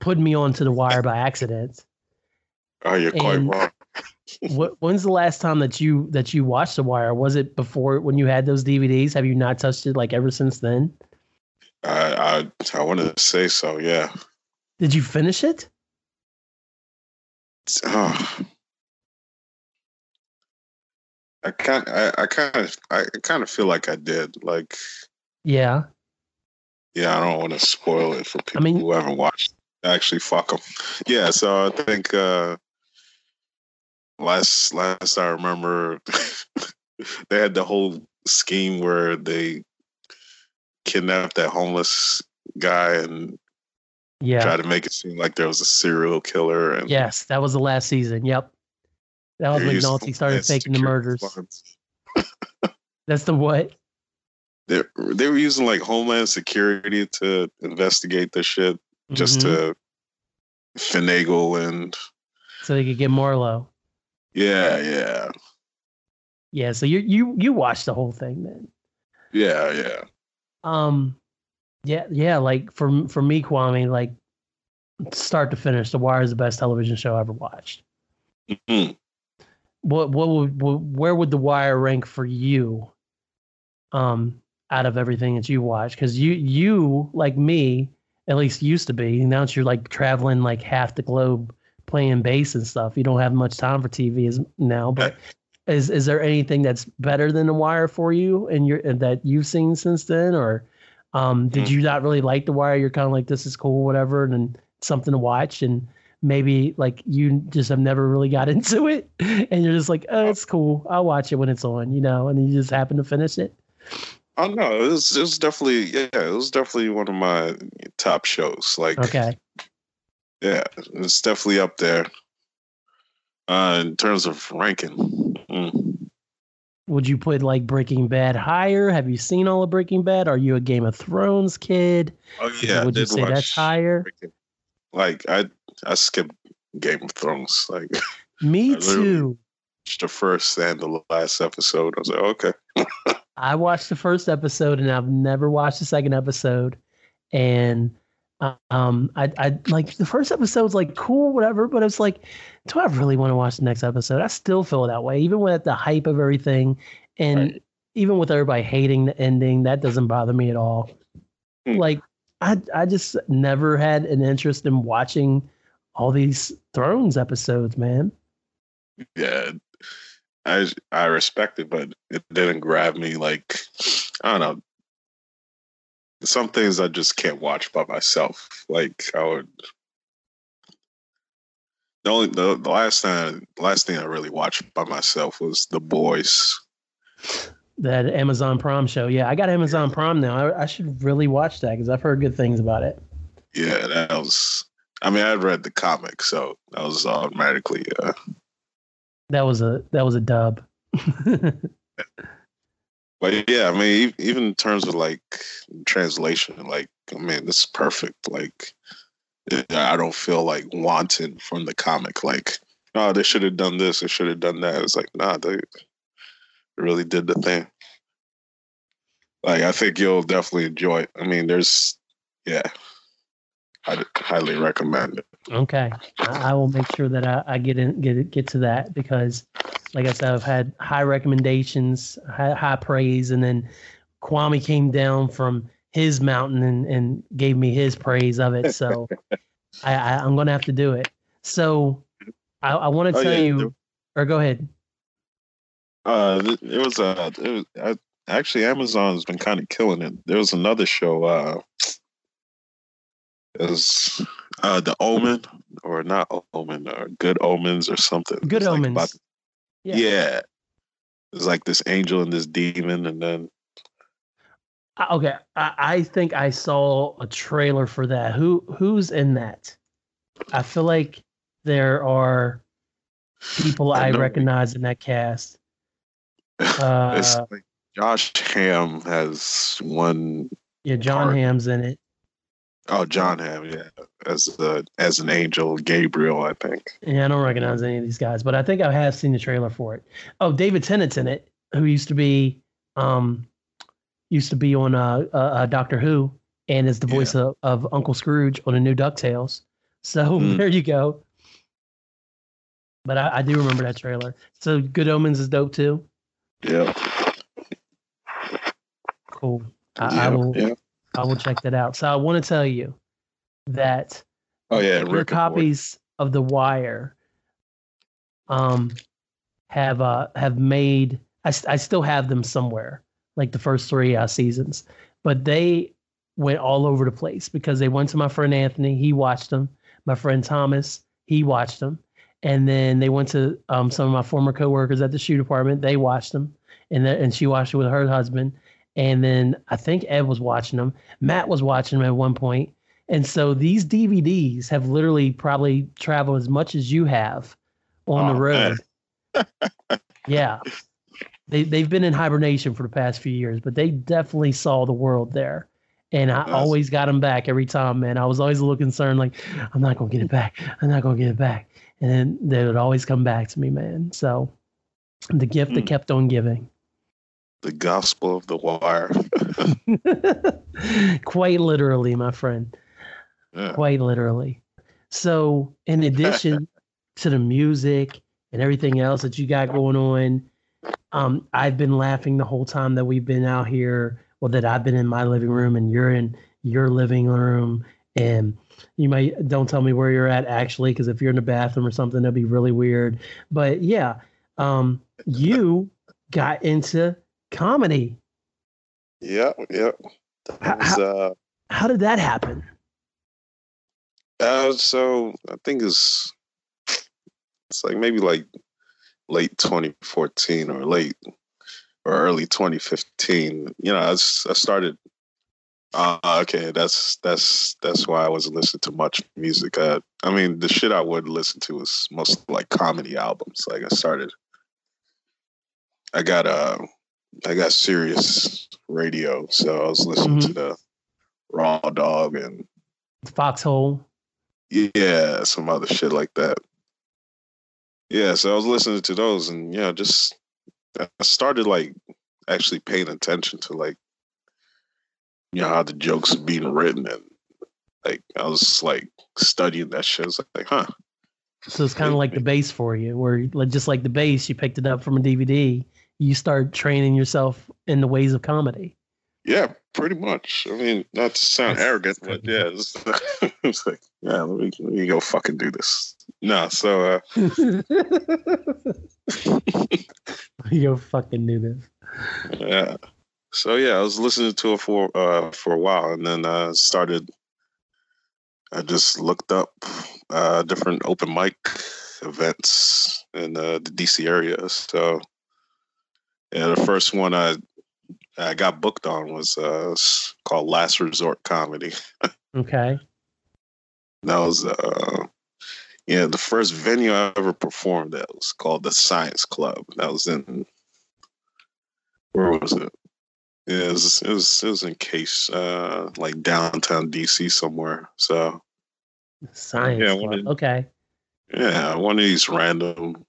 Speaker 1: putting me onto the wire by accident
Speaker 2: Oh, you're quite
Speaker 1: And-
Speaker 2: wrong.
Speaker 1: What, when's the last time that you that you watched the wire was it before when you had those dvds have you not touched it like ever since then
Speaker 2: I I I want to say so. Yeah.
Speaker 1: did you finish it
Speaker 2: Oh. I kind I, I kind of I kind of feel like I did. Like,
Speaker 1: yeah
Speaker 2: yeah, I don't want to spoil it for people
Speaker 1: mean-
Speaker 2: who haven't watched. Actually, fuck them. Yeah, so I think uh last last I remember, they had the whole scheme where they kidnapped that homeless guy and
Speaker 1: yeah
Speaker 2: tried to make it seem like there was a serial killer and
Speaker 1: Yes, that was the last season. Yep. That was when Nolte started faking the murders. That's the what?
Speaker 2: they they were using like Homeland Security to investigate this shit just
Speaker 1: Mhm.
Speaker 2: to finagle and
Speaker 1: so they could get Marlo.
Speaker 2: Yeah, yeah,
Speaker 1: Yeah, so you you you watched the whole thing then.
Speaker 2: yeah, yeah.
Speaker 1: Um yeah, yeah, like for for me, Kwame, like start to finish, The Wire is the best television show I ever watched.
Speaker 2: Mhm.
Speaker 1: What what would what, where would The Wire rank for you? Um, out of everything that you watch, because you you like me, at least used to be. Now that you're like traveling like half the globe playing bass and stuff, you don't have much time for TV as now. But is is there anything that's better than The Wire for you and your that you've seen since then, or um, did
Speaker 2: Mm.
Speaker 1: you not really like The Wire? You're kind of like this is cool, whatever, and then something to watch and maybe like you just have never really got into it and you're just like oh it's cool i'll watch it when it's on you know and then you just happen to finish it
Speaker 2: Oh no, it was it was definitely yeah, it was definitely one of my top shows. Like
Speaker 1: okay
Speaker 2: yeah, it's definitely up there. Uh, in terms of ranking, mm.
Speaker 1: would you put like breaking bad higher have you seen all of breaking bad are you a game of thrones kid
Speaker 2: oh yeah, I
Speaker 1: would you say that's higher
Speaker 2: Breaking- Like I I skipped Game of Thrones. Like
Speaker 1: me too
Speaker 2: the first and the last episode. I was like, okay.
Speaker 1: I watched the first episode and I've never watched the second episode. And um, I, I like the first episode's like cool, whatever, but it's like, do I really want to watch the next episode? I still feel that way, even with the hype of everything. And
Speaker 2: Right.
Speaker 1: even with everybody hating the ending, that doesn't bother me at all.
Speaker 2: Hmm.
Speaker 1: Like I I just never had an interest in watching all these Thrones episodes, man.
Speaker 2: Yeah, I I respect it, but it didn't grab me. Like I don't know. Some things I just can't watch by myself. Like I would. The only the, the last time last thing I really watched by myself was The Boys.
Speaker 1: That Amazon Prime show. Yeah, I got Amazon Prime now. I, I should really watch that because I've heard good things about it.
Speaker 2: Yeah, that was. I mean, I'd read the comic, so that was automatically. Uh,
Speaker 1: That was a that was a dub.
Speaker 2: But yeah, I mean, even in terms of like translation, like I mean, this is perfect. Like, I don't feel like wanting from the comic. Like, oh, they should have done this. They should have done that. It's like, nah, they really did the thing. Like, I think you'll definitely enjoy it. I mean, there's, yeah, I'd highly recommend it.
Speaker 1: Okay, I, I will make sure that I, I get in get get to that because, like I said, I've had high recommendations, high, high praise, and then Kwame came down from his mountain and, and gave me his praise of it. So I, I I'm gonna have to do it. So I, I want to
Speaker 2: Oh,
Speaker 1: tell
Speaker 2: yeah,
Speaker 1: you,
Speaker 2: do-
Speaker 1: or go ahead.
Speaker 2: Uh, it was uh, it was uh, actually Amazon's been kind of killing it. There was another show. Uh, it was uh, the Omen or not Omen or Good Omens or something.
Speaker 1: Good
Speaker 2: It's like
Speaker 1: Omens.
Speaker 2: about-
Speaker 1: Yeah.
Speaker 2: yeah. It's like this angel and this demon, and then
Speaker 1: Okay, I, I think I saw a trailer for that. Who who's in that? I feel like there are people
Speaker 2: I
Speaker 1: I, recognize in that cast. Uh,
Speaker 2: it's like Josh Ham has one
Speaker 1: yeah, John
Speaker 2: part.
Speaker 1: Hamm's in it.
Speaker 2: Oh Jon Hamm, yeah, as the as an angel, Gabriel, I think.
Speaker 1: Yeah, I don't recognize any of these guys, but I think I have seen the trailer for it. Oh, David Tennant's in it, who used to be um used to be on uh, uh, uh Doctor Who and is the
Speaker 2: Yeah.
Speaker 1: voice of, of Uncle Scrooge on the new DuckTales. So
Speaker 2: Mm.
Speaker 1: there you go. But I, I do remember that trailer. So Good Omens is dope too.
Speaker 2: Yeah,
Speaker 1: Cool. I, I
Speaker 2: yeah,
Speaker 1: will
Speaker 2: yeah.
Speaker 1: I will check that out. So I want to tell you that
Speaker 2: Oh yeah,
Speaker 1: your
Speaker 2: Rick
Speaker 1: copies of The Wire um have uh have made I still have them somewhere like the first three uh, seasons but they went all over the place because they went to my friend Anthony he watched them my friend Thomas he watched them and then they went to um, some of my former coworkers at the shoe department they watched them and th- and she watched it with her husband and then I think Ed was watching them Matt was watching them at one point. and so these DVDs have literally probably traveled as much as you have on the
Speaker 2: Oh,
Speaker 1: road. yeah. They they've been in hibernation for the past few years, but they definitely saw the world there. And I always got them back every time, man. I was always a little concerned, like, I'm not gonna get it back. I'm not gonna get it back. And then they would always come back to me, man. So the gift that
Speaker 2: Hmm.
Speaker 1: kept on giving.
Speaker 2: The Gospel of the Wire.
Speaker 1: Quite literally, my friend.
Speaker 2: yeah.
Speaker 1: quite literally. So, in addition to the music and everything else that you got going on, um, I've been laughing the whole time that we've been out here. Well, that I've been in my living room and you're in your living room, and you might don't tell me where you're at actually, because if you're in the bathroom or something, that'd be really weird. But yeah, um, you got into comedy.
Speaker 2: Yeah, yeah.
Speaker 1: How-
Speaker 2: was, uh,
Speaker 1: How did that happen?
Speaker 2: uh, so I think it's it's like maybe like late 2014 or late or early 2015. You know, I started. Uh, okay, that's that's that's why I wasn't listening to much music. Uh, I mean, the shit I would listen to was mostly like comedy albums. Like I started. I got uh, I got Sirius Radio, so I was listening to mm-hmm. the Raw Dog and
Speaker 1: Foxxhole.
Speaker 2: yeah, some other shit like that. Yeah, so I was listening to those, and yeah, just I started like actually paying attention to like you know how the jokes are being written, and like I was like studying that shit. I was like, huh,
Speaker 1: So it's kind of like the bass for you, where like, just like the bass, you picked it up from a DVD. You start training yourself in the ways of comedy.
Speaker 2: Yeah, pretty much. I mean, not to sound
Speaker 1: That's-
Speaker 2: arrogant, but yeah, it's, it's like, yeah, let me, let me go fucking do this. No, so uh,
Speaker 1: you go fucking do this.
Speaker 2: yeah, so yeah, I was listening to it for uh for a while, and then I started. I just looked up uh different open mic events in uh, the DC area. So yeah, the first one I I got booked on was uh called Last Resort Comedy.
Speaker 1: Okay.
Speaker 2: That was uh yeah, the first venue I ever performed at was called the Science Club. That was in where was it? Yeah, it was it was, it was in case uh like downtown DC somewhere. So
Speaker 1: Science.
Speaker 2: Yeah,
Speaker 1: club.
Speaker 2: it-
Speaker 1: okay.
Speaker 2: yeah, one of these random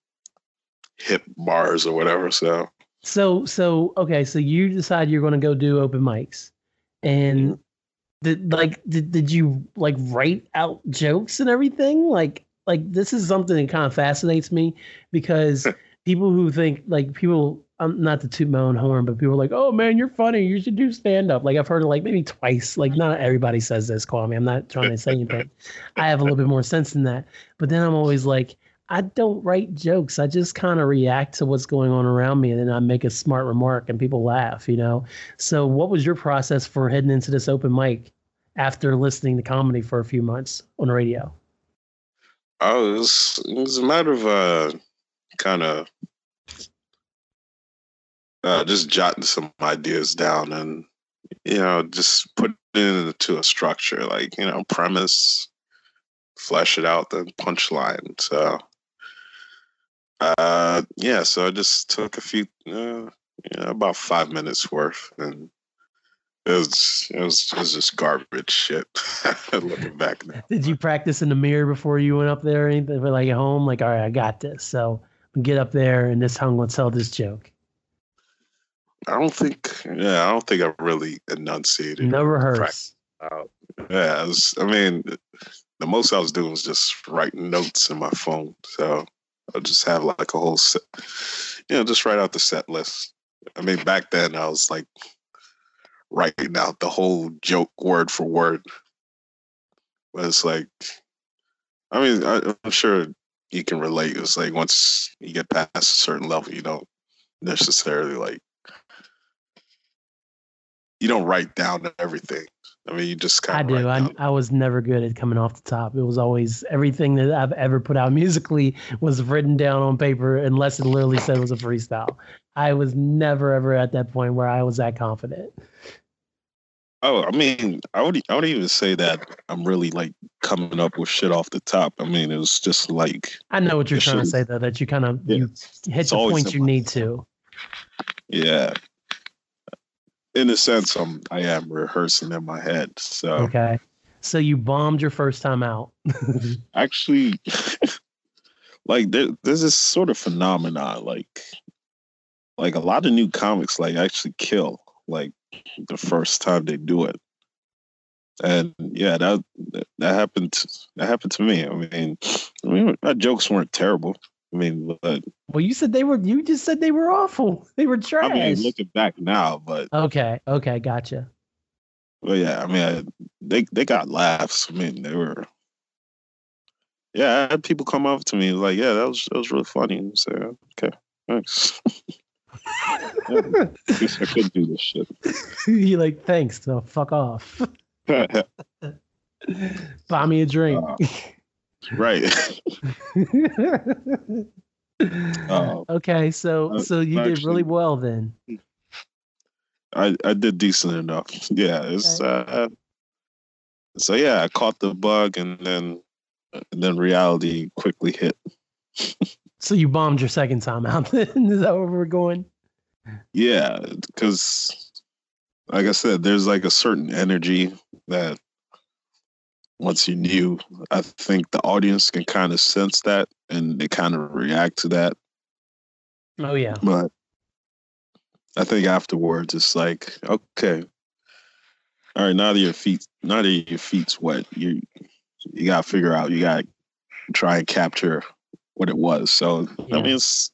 Speaker 2: hip bars or whatever. So
Speaker 1: So so okay, so you decide you're going to go do open mics, and did like did, did you like write out jokes and everything? Like like this is something that kind of fascinates me because people who think like people I'm not to toot my own horn, but people are like, oh man, you're funny, you should do stand up. Like I've heard it like maybe twice. Like not everybody says this. Call me. I'm not trying to say anything. I have a little bit more sense than that. But then I'm always like. I don't write jokes. I just kind of react to what's going on around me and then I make a smart remark and people laugh, you know? So, what was your process for heading into this open mic after listening to comedy for a few months on the radio?
Speaker 2: oh, it was it was a matter of uh kind of uh, just jotting some ideas down and you know just putting it into a structure like you know premise flesh it out then punchline so uh yeah so i just took a few uh, know, about five minutes worth and it was it was, it was just garbage shit looking back now
Speaker 1: Did you practice in the mirror before you went up there or anything? Or like at home, like, all right, I got this. So, get up there and this tongue will tell this joke.
Speaker 2: I don't think, yeah, I don't think I really enunciated.
Speaker 1: No rehearse.
Speaker 2: out. Yeah, it was, I mean, the most I was doing was just writing notes in my phone. So I'll just have like a whole set, you know, just write out the set list. I mean, back then I was like writing out the whole joke word for word. But it's like, I mean, I, I'm sure you can relate. It's like once you get past a certain level, you don't necessarily like you don't write down everything. I mean, you just
Speaker 1: I
Speaker 2: kind
Speaker 1: do.
Speaker 2: of.
Speaker 1: I, I was never good at coming off the top. It was always everything that I've ever put out musically was written down on paper, unless it literally said it was a freestyle. I was never ever at that point where I was that confident.
Speaker 2: Oh, I mean, I would I would even say that I'm really like coming up with shit off the top. I mean, it was just like,
Speaker 1: I know what you're trying to say though, that you kind of
Speaker 2: Yeah.
Speaker 1: you hit
Speaker 2: It's
Speaker 1: the point you need to.
Speaker 2: yeah. In a sense, I'm I am rehearsing in my head. So
Speaker 1: Okay. So you bombed your first time out.
Speaker 2: actually, like there, there's this sort of phenomenon, like like a lot of new comics like actually kill like the first time they do it. And yeah, that that happened. That happened to me. I mean, I mean, my jokes weren't terrible. I mean, but
Speaker 1: well, you said they were. You just said they were awful. They were trash.
Speaker 2: I mean, looking back now, but
Speaker 1: okay. Okay. Gotcha.
Speaker 2: Well, yeah, I mean, I, they they got laughs. I mean, they were. Yeah, I had people come up to me like, "Yeah, that was that was really funny." And say, "Okay, thanks." I guess I could do this shit.
Speaker 1: you like thanks. So fuck off. Buy me a drink.
Speaker 2: Uh, right. Oh.
Speaker 1: okay, so
Speaker 2: Uh,
Speaker 1: so you did really well then.
Speaker 2: I I did decent enough. Yeah, it's uh, so yeah, I caught the bug, and then and then reality quickly hit.
Speaker 1: So you bombed your second time out. Then is that where we're going?
Speaker 2: Yeah, because like I said, there's like a certain energy that once you knew, I think the audience can kind of sense that and they kind of react to that.
Speaker 1: Oh yeah.
Speaker 2: But I think afterwards, it's like, okay, all right, now that your feet, now that your feet's wet, you you gotta figure out, you gotta try and capture what it was. So
Speaker 1: Yeah.
Speaker 2: I mean, it's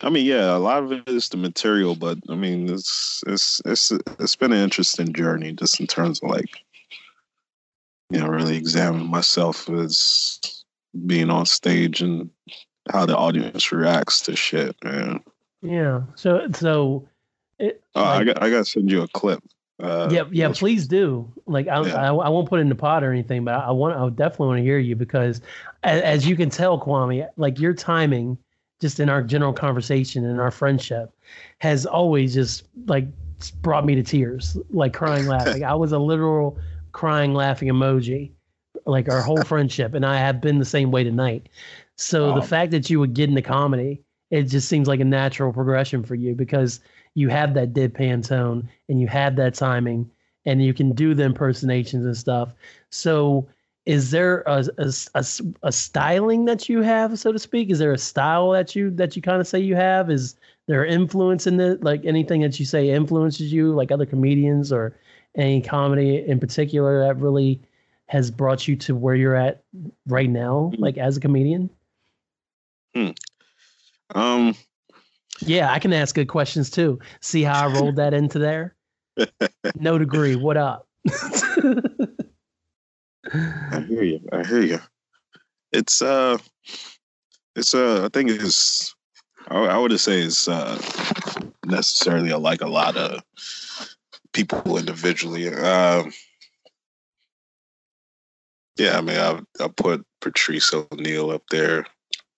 Speaker 2: I mean, yeah, a lot of it is the material, but I mean, it's it's it's it's been an interesting journey just in terms of like, you know, really examine myself as being on stage and how the audience reacts to shit, man.
Speaker 1: Yeah. So so. It,
Speaker 2: Oh,
Speaker 1: like-
Speaker 2: I got I got to send you a clip. Uh,
Speaker 1: yeah, yeah.
Speaker 2: which-
Speaker 1: Please do. Like, I,
Speaker 2: Yeah.
Speaker 1: I, I won't put it in the pot or anything, but I want, I definitely want to hear you because, as, as you can tell, Kwame, like your timing, just in our general conversation and our friendship, has always just like brought me to tears, like crying, laughing. I was a literal crying, laughing emoji, like our whole friendship, and I have been the same way tonight. So the fact that you would get into comedy, it just seems like a natural progression for you because you have that deadpan tone and you have that timing and you can do the impersonations and stuff. So is there a, a, a, a styling that you have, so to speak? Is there a style that you that you kind of say you have? Is there influence in it? Like anything that you say influences you, like other comedians or any comedy in particular that really has brought you to where you're at right now, like as a comedian?
Speaker 2: Um,
Speaker 1: Yeah, I can ask good questions too. See how I rolled that into there? No degree. What up?
Speaker 2: I hear you. I hear you. It's uh, it's uh, I think it's. I, I would say it's uh, necessarily like a lot of people individually. Um, yeah, I mean, I I put Patrice O'Neal up there.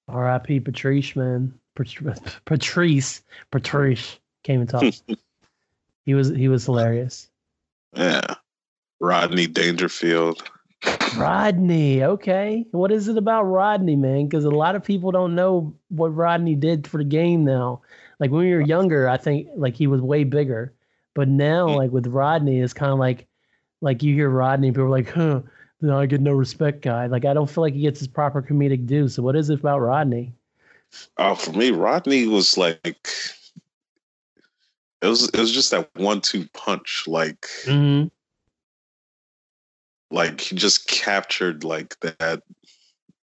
Speaker 1: R.I.P. Patrice, man. Patrice, Patrice came and talked. he was he was hilarious.
Speaker 2: Yeah, Rodney Dangerfield.
Speaker 1: Rodney, okay. What is it about Rodney, man? Because a lot of people don't know what Rodney did for the game now. Like when we were younger, I think like he was way bigger. But now,
Speaker 2: Mm.
Speaker 1: like with Rodney, it's kind of like like you hear Rodney, people are like, huh, no, I get no respect, guy. Like I don't feel like he gets his proper comedic due. So what is it about Rodney?
Speaker 2: Oh, for me, Rodney was like. It was it was just that one two punch, like
Speaker 1: Mm-hmm.
Speaker 2: like he just captured like that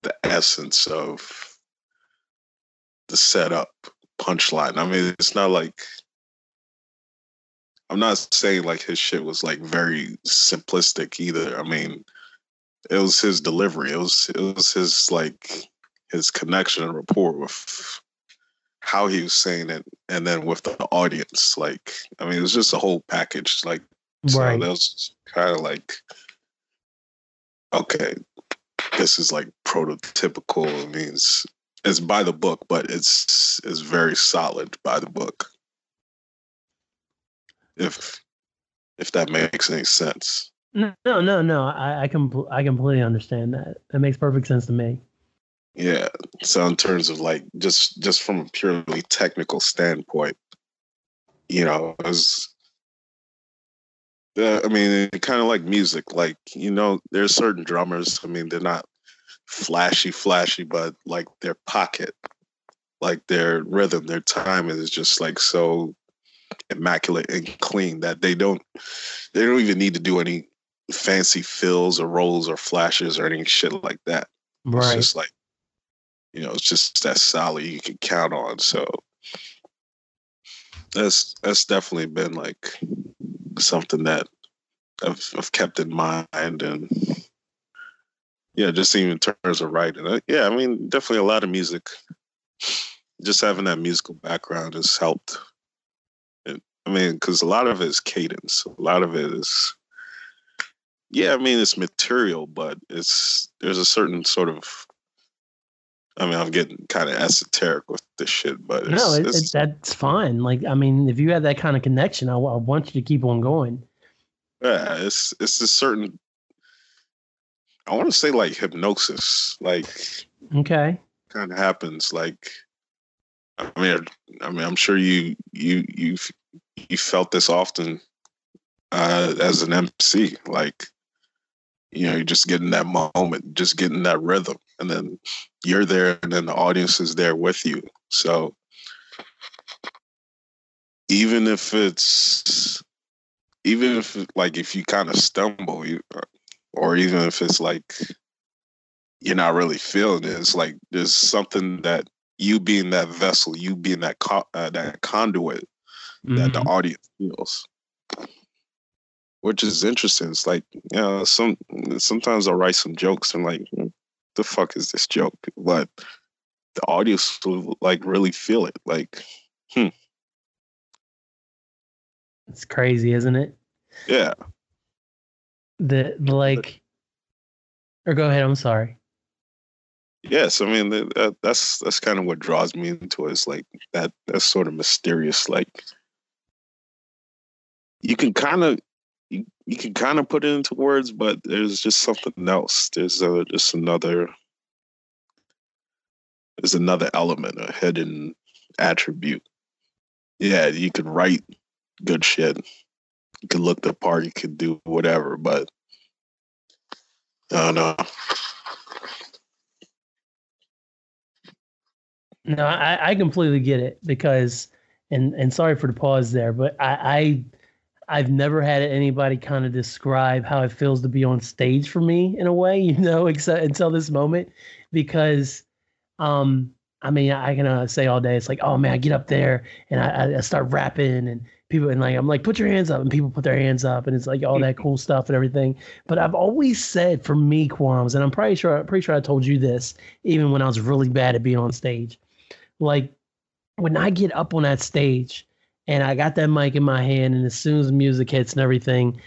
Speaker 2: the essence of the setup punchline. I mean, it's not like I'm not saying like his shit was like very simplistic either. I mean, it was his delivery. It was it was his like his connection and rapport with how he was saying it, and then with the audience. Like, I mean, it was just a whole package. Like, so
Speaker 1: Right.
Speaker 2: that was kind of like, okay, this is like prototypical. It means it's by the book, but it's it's very solid by the book. If if that makes any sense.
Speaker 1: No, no, no. I, I can I completely understand that. That makes perfect sense to me.
Speaker 2: Yeah. So in terms of like just just from a purely technical standpoint, you know, it was uh, I mean, kind of like music. Like you know, there's certain drummers. I mean, they're not flashy, flashy, but like their pocket, like their rhythm, their time is just like so immaculate and clean that they don't they don't even need to do any fancy fills or rolls or flashes or any shit like that. It's
Speaker 1: Right.
Speaker 2: just like, you know, it's just that solid you can count on. So that's that's definitely been like something that I've, I've kept in mind and yeah, just even in terms of writing. Uh, Yeah, I mean, definitely a lot of music. Just having that musical background has helped. I mean, because a lot of it is cadence. A lot of it is yeah, I mean it's material, but it's there's a certain sort of. I mean, I'm getting kind of esoteric with this shit, but it's,
Speaker 1: no, it,
Speaker 2: it's-
Speaker 1: it, that's fine. Like, I mean, if you have that kind of connection, I, I want you to keep on going.
Speaker 2: yeah, it's it's a certain. I want to say like hypnosis, like
Speaker 1: Okay.
Speaker 2: kind of happens. Like, I mean, I mean, I'm sure you you you you felt this often uh, as an MC, like. You know, you're just getting that moment, just getting that rhythm, and then you're there, and then the audience is there with you. So, even if it's, even if like if you kind of stumble, you, or even if it's like you're not really feeling it, it's like there's something that you being that vessel, you being that co- uh, that conduit that the
Speaker 1: Mhm.
Speaker 2: audience feels. Which is interesting. It's like, you know, some sometimes I'll write some jokes and like, "Hmm, the fuck is this joke? But the audience will like really feel it. Like,
Speaker 1: It's crazy, isn't it?
Speaker 2: yeah.
Speaker 1: The, the like, or go ahead. I'm sorry.
Speaker 2: Yes, I mean that, that, that's that's kind of what draws me into it. It's like that that sort of mysterious, like you can kind of you, you can kind of put it into words, but there's just something else. There's uh just another there's another element, a hidden attribute. Yeah, you can write good shit. You can look the part. You can do whatever, but I don't know.
Speaker 1: No, I, I completely get it because, and and sorry for the pause there, but I, I I've never had anybody kind of describe how it feels to be on stage for me in a way, you know, except until this moment, because, um, I mean, I can uh, say all day, it's like, oh man, I get up there and I, I start rapping and people and like I'm like, put your hands up, and people put their hands up, and it's like all that cool stuff and everything. But I've always said for me, Kwame, and I'm pretty sure, I'm pretty sure I told you this even when I was really bad at being on stage like when I get up on that stage and I got that mic in my hand, and as soon as the music hits and everything,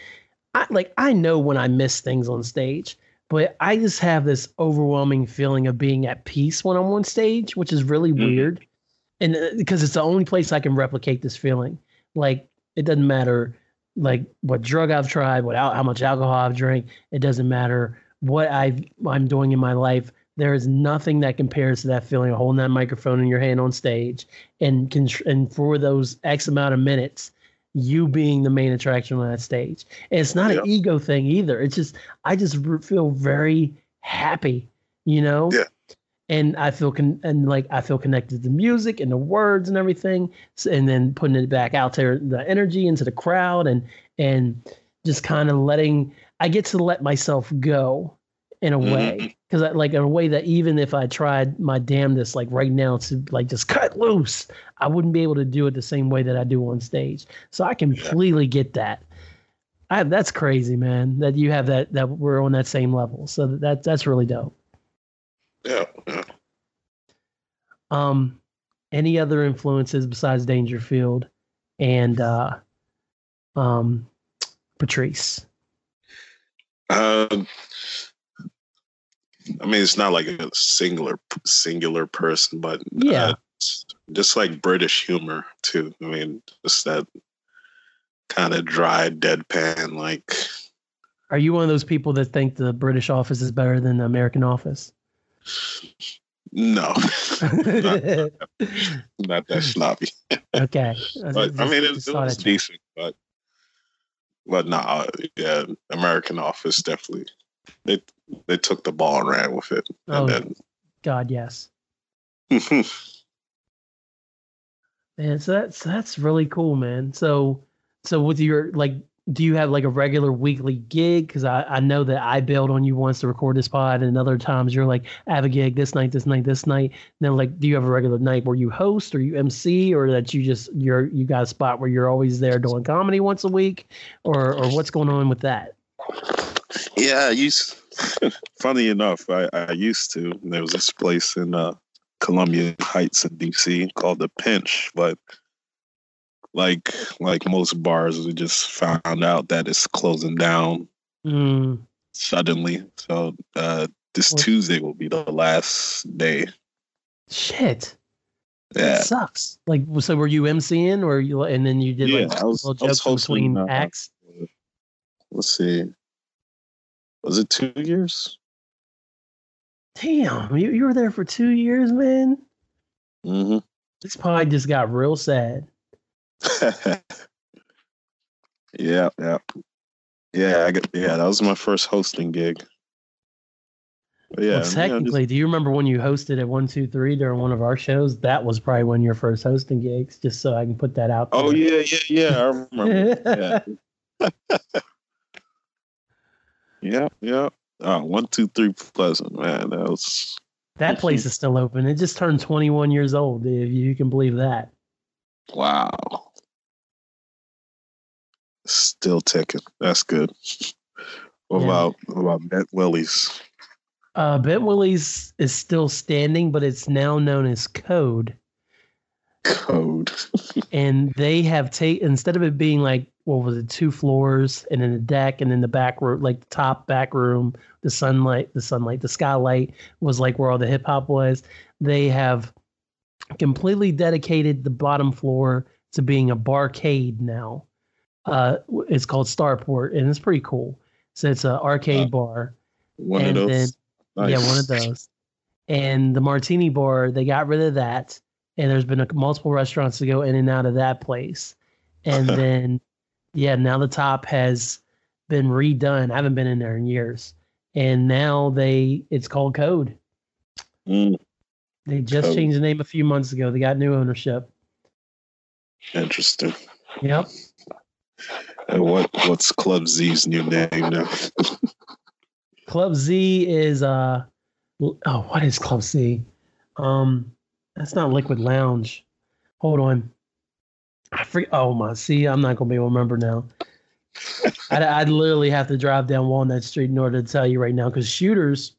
Speaker 1: I like I know when I miss things on stage, but I just have this overwhelming feeling of being at peace when I'm on stage, which is really
Speaker 2: Mhm.
Speaker 1: weird, and uh, because it's the only place I can replicate this feeling. Like it doesn't matter like what drug I've tried, what how much alcohol I've drank. It doesn't matter what I've I'm doing in my life. There is nothing that compares to that feeling of holding that microphone in your hand on stage and and for those X amount of minutes, you being the main attraction on that stage. And it's not
Speaker 2: Yeah.
Speaker 1: an ego thing either. It's just I just feel very happy, you know.
Speaker 2: Yeah.
Speaker 1: And I feel con- and like I feel connected to the music and the words and everything, S- and then putting it back out there, the energy into the crowd, and and just kind of letting I get to let myself go in a
Speaker 2: Mhm.
Speaker 1: way because I like in a way that even if I tried my damnedest like right now to like just cut loose, I wouldn't be able to do it the same way that I do on stage. So I completely get that. I that's crazy, man. That you have that that we're on that same level. So that that's really dope.
Speaker 2: Yeah, yeah.
Speaker 1: Um, any other influences besides Dangerfield and uh, um, Patrice?
Speaker 2: Um, I mean, it's not like a singular singular person, but
Speaker 1: Yeah.
Speaker 2: uh, just like British humor too. I mean, just that kind of dry, deadpan, like
Speaker 1: Are you one of those people that think the British office is better than the American office?
Speaker 2: no, not,
Speaker 1: okay.
Speaker 2: not that sloppy. But I mean, it, it was decent, but but nah, yeah, American Office definitely. They they took the ball and ran with it,
Speaker 1: Oh.
Speaker 2: and
Speaker 1: God, yes. Man, so that's that's really cool, man. So so with your like do you have like a regular weekly gig? Because I, I know that I bailed on you once to record this pod, and other times you're like, I have a gig this night, this night, this night. And then like, do you have a regular night where you host or you MC, or that you just you're you got a spot where you're always there doing comedy once a week, or or what's going on with that?
Speaker 2: Yeah, I used. funny enough, I, I used to. There was this place in uh, Columbia Heights in DC called the Pinch, but like like most bars, we just found out that it's closing down
Speaker 1: Mm,
Speaker 2: suddenly. So uh, this
Speaker 1: What?
Speaker 2: Tuesday will be the last day.
Speaker 1: shit,
Speaker 2: Yeah,
Speaker 1: that sucks. Like, so were you MCing, or you and then you did
Speaker 2: Yeah,
Speaker 1: like
Speaker 2: I was- I was hosting,
Speaker 1: between
Speaker 2: uh,
Speaker 1: acts?
Speaker 2: let's see. Was it two years?
Speaker 1: Damn, you, you were there for two years, man.
Speaker 2: Mm-hmm.
Speaker 1: This pod just got real sad.
Speaker 2: yeah, yeah, yeah. I got, yeah, that was my first hosting gig. But yeah,
Speaker 1: well,
Speaker 2: you know, just-
Speaker 1: technically, do you remember when you hosted at one two three during one of our shows? That was probably one of your first hosting gigs. Just so I can put that out. There.
Speaker 2: oh yeah, yeah, yeah. I remember. yeah, yeah, yeah. Uh, one, two, three, pleasant man. That was
Speaker 1: That place is still open. It just turned 21 years old, if you can believe that.
Speaker 2: Wow. Still ticking. That's good. What
Speaker 1: Yeah.
Speaker 2: about what about Bent Willey's?
Speaker 1: Uh, Bent Willey's is still standing, but it's now known as Code.
Speaker 2: Code.
Speaker 1: and they have taken instead of it being like what was it two floors and then the deck and then the back room like the top back room the sunlight the sunlight the skylight was like where all the hip hop was they have completely dedicated the bottom floor to being a barcade now uh it's called starport and it's pretty cool so it's an arcade
Speaker 2: Uh,
Speaker 1: bar
Speaker 2: One
Speaker 1: and
Speaker 2: of
Speaker 1: then
Speaker 2: those.
Speaker 1: yeah, one of those. And the martini bar, they got rid of that. And there's been a, multiple restaurants to go in and out of that place. And then, yeah, now the top has been redone. I haven't been in there in years. And now they, it's called Code.
Speaker 2: Mm,
Speaker 1: They just
Speaker 2: Code.
Speaker 1: changed the name a few months ago. They got new ownership.
Speaker 2: interesting.
Speaker 1: Yep.
Speaker 2: And what what's Club Z's new name now?
Speaker 1: Club Z is uh oh what is Club Z? Um that's not Liquid Lounge. Hold on. I forget oh my see, I'm not gonna be able to remember now. I'd, I'd literally have to drive down Walnut Street in order to tell you right now because Shooters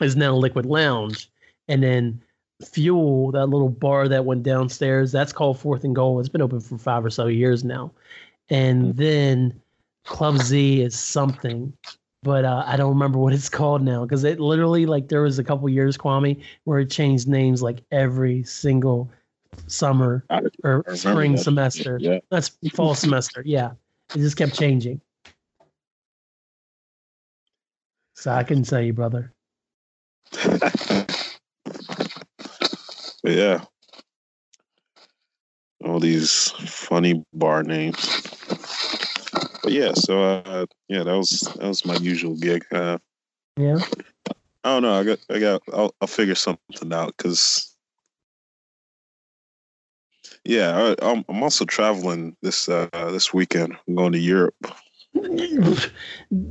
Speaker 1: is now Liquid Lounge. And then Fuel, that little bar that went downstairs, that's called Fourth and Goal. It's been open for five or so years now. And then Club Z is something but uh, I don't remember what it's called now because it literally like there was a couple years, Kwame, where it changed names like every single summer
Speaker 2: I-
Speaker 1: or
Speaker 2: I
Speaker 1: spring
Speaker 2: that.
Speaker 1: semester.
Speaker 2: Yeah.
Speaker 1: That's fall semester. Yeah, it just kept changing. So I can tell you, brother.
Speaker 2: yeah. All these funny bar names. But yeah, so uh yeah, that was that was my usual gig. Uh
Speaker 1: Yeah.
Speaker 2: I don't know. I got I got I'll, I'll figure something out cuz yeah, I, I'm I'm also traveling this uh this weekend. I'm going to Europe.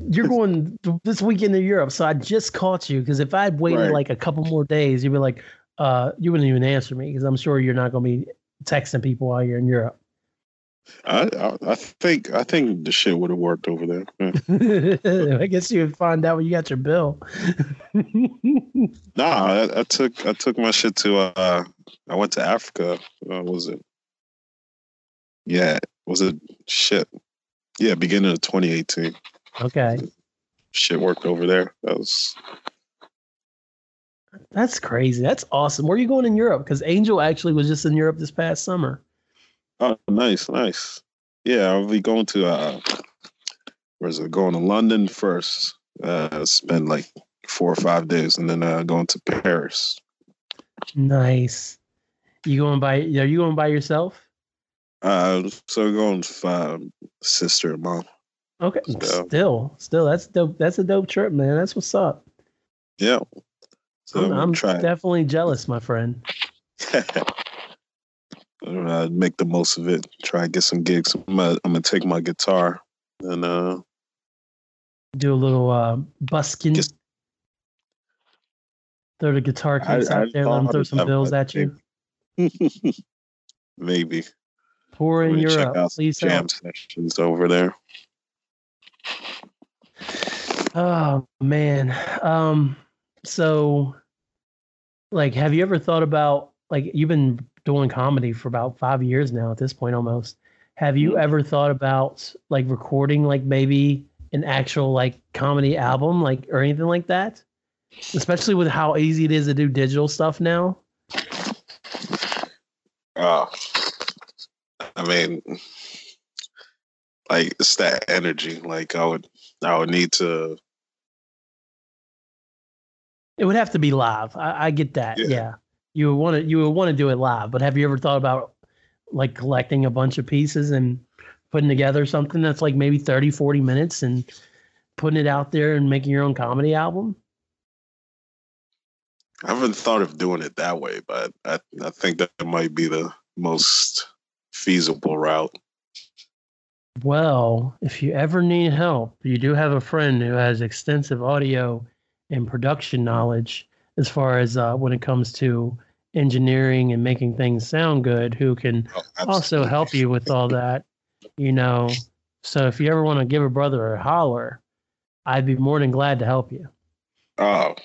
Speaker 1: You're going this weekend to Europe, so I just caught you because if I'd waited
Speaker 2: Right.
Speaker 1: like a couple more days, you'd be like, uh, you wouldn't even answer me because I'm sure you're not going to be texting people while you're in Europe.
Speaker 2: I I, I think I think the shit would have worked over there. Yeah.
Speaker 1: I guess you would find out when you got your bill.
Speaker 2: Nah, I, I took I took my shit to uh I went to Africa. Uh, was it? Yeah, was it shit? Yeah, beginning of 2018.
Speaker 1: okay,
Speaker 2: Shit worked over there. That was
Speaker 1: that's crazy. That's awesome. Where are you going in Europe? Because Angel actually was just in Europe this past summer.
Speaker 2: Oh nice, nice. Yeah, I'll be going to uh where's it? Going to London first. Uh spend like four or five days and then uh going to Paris.
Speaker 1: Nice. You going by? Are you going by yourself?
Speaker 2: Uh so going with uh, sister and mom.
Speaker 1: Okay.
Speaker 2: So-
Speaker 1: Still, still, that's dope. That's a dope trip, man. That's what's up.
Speaker 2: Yeah. So
Speaker 1: I'm,
Speaker 2: I'm,
Speaker 1: definitely jealous, my friend.
Speaker 2: uh, make the most of it. Try and get some gigs. I'm gonna, I'm gonna take my guitar and uh,
Speaker 1: Do a little uh, busking.
Speaker 2: Just-
Speaker 1: throw the guitar case
Speaker 2: I
Speaker 1: out there. Let them throw some bills at you.
Speaker 2: maybe
Speaker 1: Pour in Europe.
Speaker 2: some
Speaker 1: Please
Speaker 2: jam
Speaker 1: help.
Speaker 2: sessions over there.
Speaker 1: Oh man. Um. So, like, have you ever thought about like you've been doing comedy for about five years now at this point almost? Have you
Speaker 2: Mhm.
Speaker 1: ever thought about like recording like maybe an actual like comedy album like or anything like that? Especially with how easy it is to do digital stuff now.
Speaker 2: Uh, I mean, like it's that energy. Like I would, I would need to.
Speaker 1: It would have to be live. I, I get that.
Speaker 2: Yeah.
Speaker 1: Yeah. You would want to you would want to do it live, but have you ever thought about like collecting a bunch of pieces and putting together something that's like maybe 30, 40 minutes and putting it out there and making your own comedy album?
Speaker 2: I haven't thought of doing it that way, but I, I think that might be the most feasible route.
Speaker 1: Well, if you ever need help, you do have a friend who has extensive audio and production knowledge. As far as uh, when it comes to engineering and making things sound good, who can
Speaker 2: Oh,
Speaker 1: also help you with all that. You know, so if you ever want to give a brother a holler, I'd be more than glad to help you.
Speaker 2: Oh,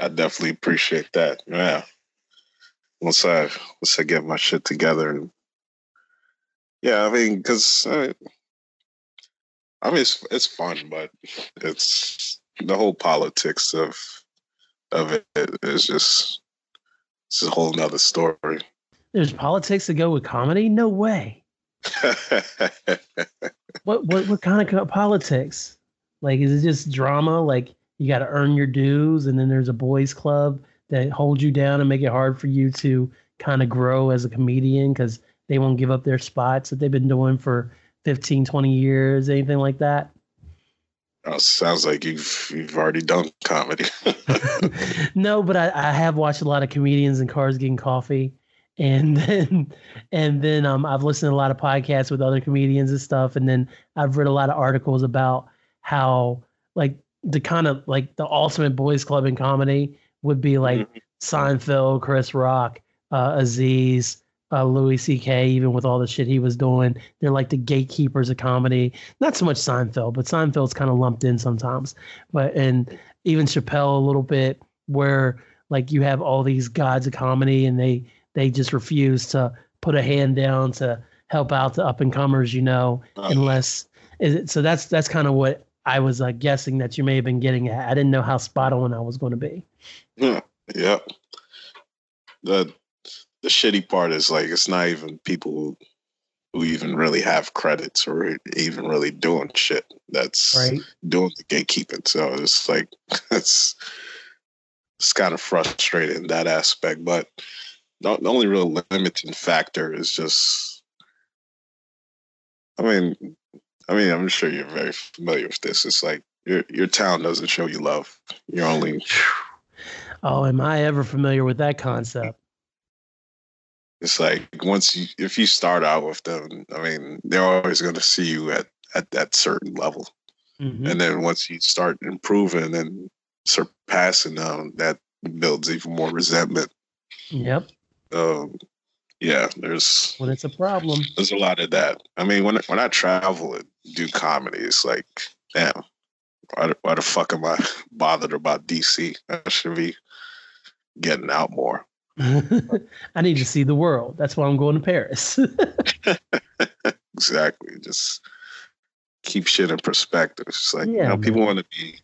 Speaker 2: I definitely appreciate that. Yeah. Once I once I get my shit together and yeah, I mean, because I, I mean, it's it's fun, but it's the whole politics of of it is just it's a whole nother story.
Speaker 1: There's politics to go with comedy? No way. What what what kind of politics? Like, is it just drama? Like you got to earn your dues, and then there's a boys' club that holds you down and make it hard for you to kind of grow as a comedian because they won't give up their spots that they've been doing for 15, 20 years, anything like that.
Speaker 2: Oh, sounds like you've you've already done comedy.
Speaker 1: no, but I, I have watched a lot of comedians and cars getting coffee, and then and then um I've listened to a lot of podcasts with other comedians and stuff, and then I've read a lot of articles about how like the kind of like the ultimate boys club in comedy would be like Seinfeld, Chris Rock, uh, Aziz, uh, Louis C.K. Even with all the shit he was doing, they're like the gatekeepers of comedy. Not so much Seinfeld, but Seinfeld's kind of lumped in sometimes. But and even Chappelle a little bit, where like you have all these gods of comedy, and they they just refuse to put a hand down to help out the up and comers, you know,
Speaker 2: Uh,
Speaker 1: unless is it, so that's that's kind of what I was uh, guessing that you may have been getting at. I didn't know how spot on I was going to be.
Speaker 2: Yeah, yeah. The the shitty part is like it's not even people who, who even really have credits or even really doing shit that's
Speaker 1: Right.
Speaker 2: doing the gatekeeping. So it's like it's it's kind of frustrating in that aspect. But the, the only real limiting factor is just I mean I mean I'm sure you're very familiar with this. It's like your your town doesn't show you love. You're only
Speaker 1: Oh, am I ever familiar with that concept?
Speaker 2: It's like once you if you start out with them, I mean, they're always going to see you at at that certain level,
Speaker 1: Mhm.
Speaker 2: and then once you start improving and surpassing them, that builds even more resentment.
Speaker 1: Yep.
Speaker 2: Um, yeah, there's
Speaker 1: When it's a problem.
Speaker 2: there's a lot of that. I mean, when when I travel and do comedy, it's like, damn, why why the fuck am I bothered about DC? I should be getting out more.
Speaker 1: I need to see the world. That's why I'm going to Paris.
Speaker 2: exactly. Just keep shit in perspective. It's like you
Speaker 1: Yeah,
Speaker 2: know, people want to be,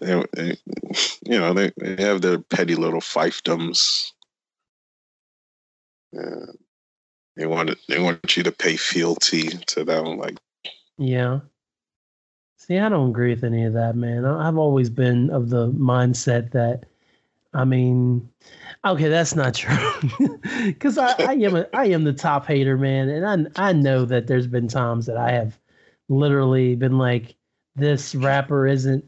Speaker 2: they, they, you know, they, they have their petty little fiefdoms. Yeah. They want it, they want you to pay fealty to them. Like,
Speaker 1: yeah. See, I don't agree with any of that, man. I've always been of the mindset that, I mean, okay, that's not true, because I, I am a, I am the top hater, man, and I I know that there's been times that I have literally been like, this rapper isn't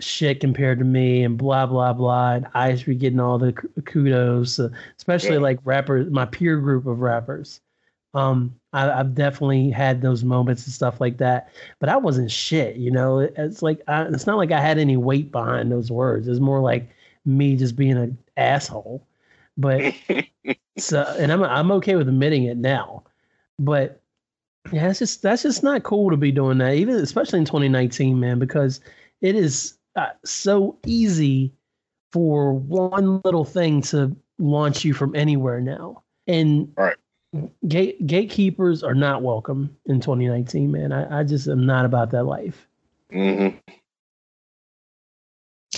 Speaker 1: shit compared to me, and blah blah blah, and I should be getting all the kudos, uh, especially
Speaker 2: Yeah.
Speaker 1: like rappers, my peer group of rappers. Um, I, I've definitely had those moments and stuff like that, but I wasn't shit. You know, it's like I, it's not like I had any weight behind those words. It's more like me just being an asshole. But so, and I'm I'm okay with admitting it now. But yeah, that's just that's just not cool to be doing that, even especially in 2019, man, because it is uh, so easy for one little thing to launch you from anywhere now. And
Speaker 2: Right.
Speaker 1: gate gatekeepers are not welcome in 2019, man. I, I just am not about that life.
Speaker 2: mhm.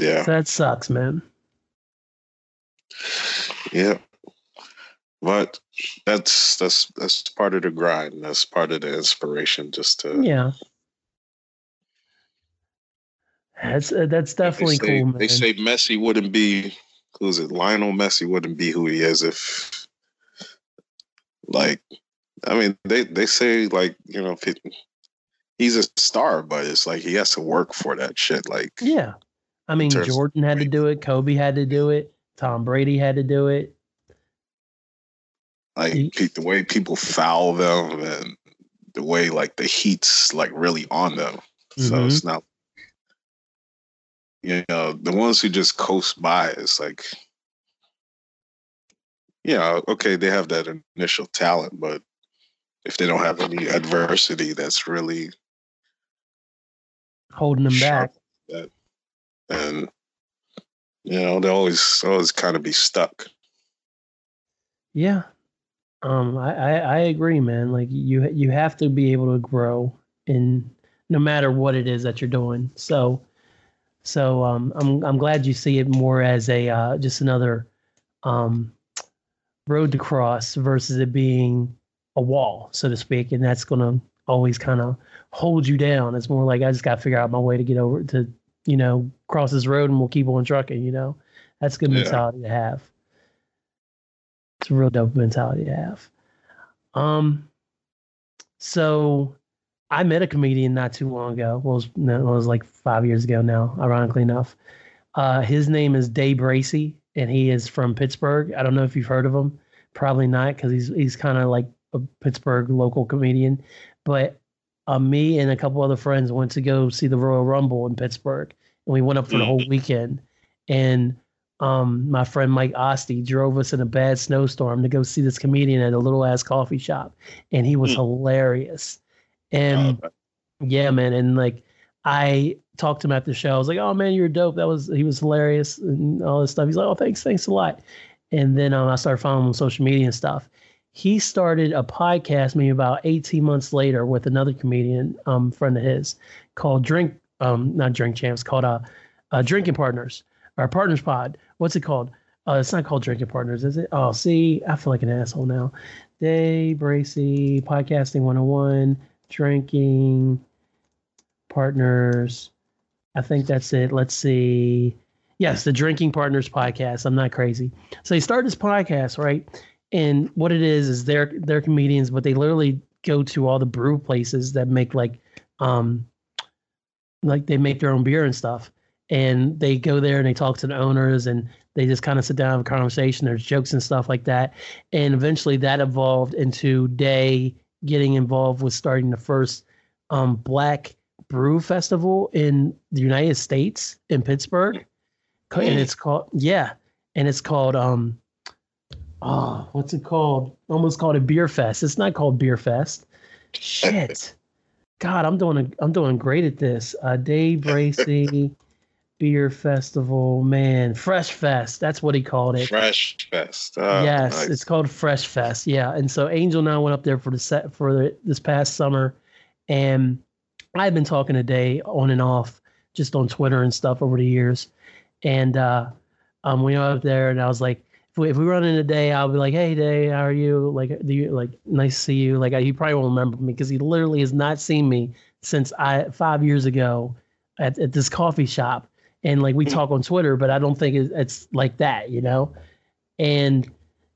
Speaker 2: yeah,
Speaker 1: So that sucks, man.
Speaker 2: Yeah. But that's that's that's part of the grind. That's part of the inspiration. Just to
Speaker 1: Yeah. That's uh, that's definitely
Speaker 2: they say,
Speaker 1: cool, man.
Speaker 2: They say Messi wouldn't be who's it? Lionel Messi wouldn't be who he is if like I mean they they say like, you know, if it, he's a star, but it's like he has to work for that shit. Like
Speaker 1: yeah. I mean, Jordan had to do it. Kobe had to do it. Tom Brady had to do it.
Speaker 2: like
Speaker 1: He-
Speaker 2: the way people foul them and the way like the heat's like really on them. So
Speaker 1: Mhm.
Speaker 2: it's not you know, the ones who just coast by, it's like, yeah, okay, they have that initial talent, but if they don't have any adversity, that's really
Speaker 1: holding them back.
Speaker 2: That, and you know, they always always kind of be stuck.
Speaker 1: Yeah, um, I, I, I agree, man. Like you you have to be able to grow in no matter what it is that you're doing. So so um, I'm I'm glad you see it more as a uh, just another um, road to cross versus it being a wall, so to speak, and that's gonna always kind of hold you down. It's more like I just got to figure out my way to get over to you know cross this road and we'll keep on trucking. You know, that's a good yeah. mentality to have. It's a real dope mentality to have. Um, so I met a comedian not too long ago. Well, it was, no, it was like five years ago now, ironically enough. Uh, his name is Day Bracey, and he is from Pittsburgh. I don't know if you've heard of him. Probably not, because he's he's kind of like a Pittsburgh local comedian. But uh, me and a couple other friends went to go see the Royal Rumble in Pittsburgh, and we went up for the whole mm. weekend. And um, my friend Mike Osty drove us in a bad snowstorm to go see this comedian at a little ass coffee shop, and he was mm. hilarious. And oh, yeah, man, and like I talked to him at the show. I was like, "Oh man, you're dope." That was he was hilarious and all this stuff. He's like, "Oh, thanks, thanks a lot." And then um, I started following him on social media and stuff. He started a podcast maybe about 18 months later with another comedian um, friend of his called Drink, um, not Drink Champs, called uh, uh, Drinking Partners our Partners Pod, what's it called? Uh, it's not called Drinking Partners, is it? Oh, see, I feel like an asshole now. Day Bracey, Podcasting 101, Drinking Partners. I think that's it. Let's see. Yes, the Drinking Partners podcast. I'm not crazy. So they started this podcast, right? And what it is is they're they're comedians, but they literally go to all the brew places that make like um like they make their own beer and stuff and they go there and they talk to the owners and they just kind of sit down and have a conversation. There's jokes and stuff like that. And eventually that evolved into Day getting involved with starting the first um, Black Brew Festival in the United States in Pittsburgh. And it's called, yeah. And it's called, um, oh, what's it called? Almost called a beer fest. It's not called beer fest. Shit. God, I'm doing a, I'm doing great at this. Uh, Day Bracey beer festival, man, Fresh Fest. That's what he called it.
Speaker 2: Fresh Fest. Oh,
Speaker 1: yes, nice. it's called Fresh Fest. Yeah, and so Angel and I went up there for the set for the, this past summer, and I've been talking today on and off just on Twitter and stuff over the years, and uh, um, we went up there, and I was like. If we, if we run in a day, I'll be like, "Hey, Day, how are you? Like, do you like nice to see you?" Like, he probably won't remember me because he literally has not seen me since I five years ago at, at this coffee shop and like we hmm. talk on Twitter, but I don't think it's like that, you know. And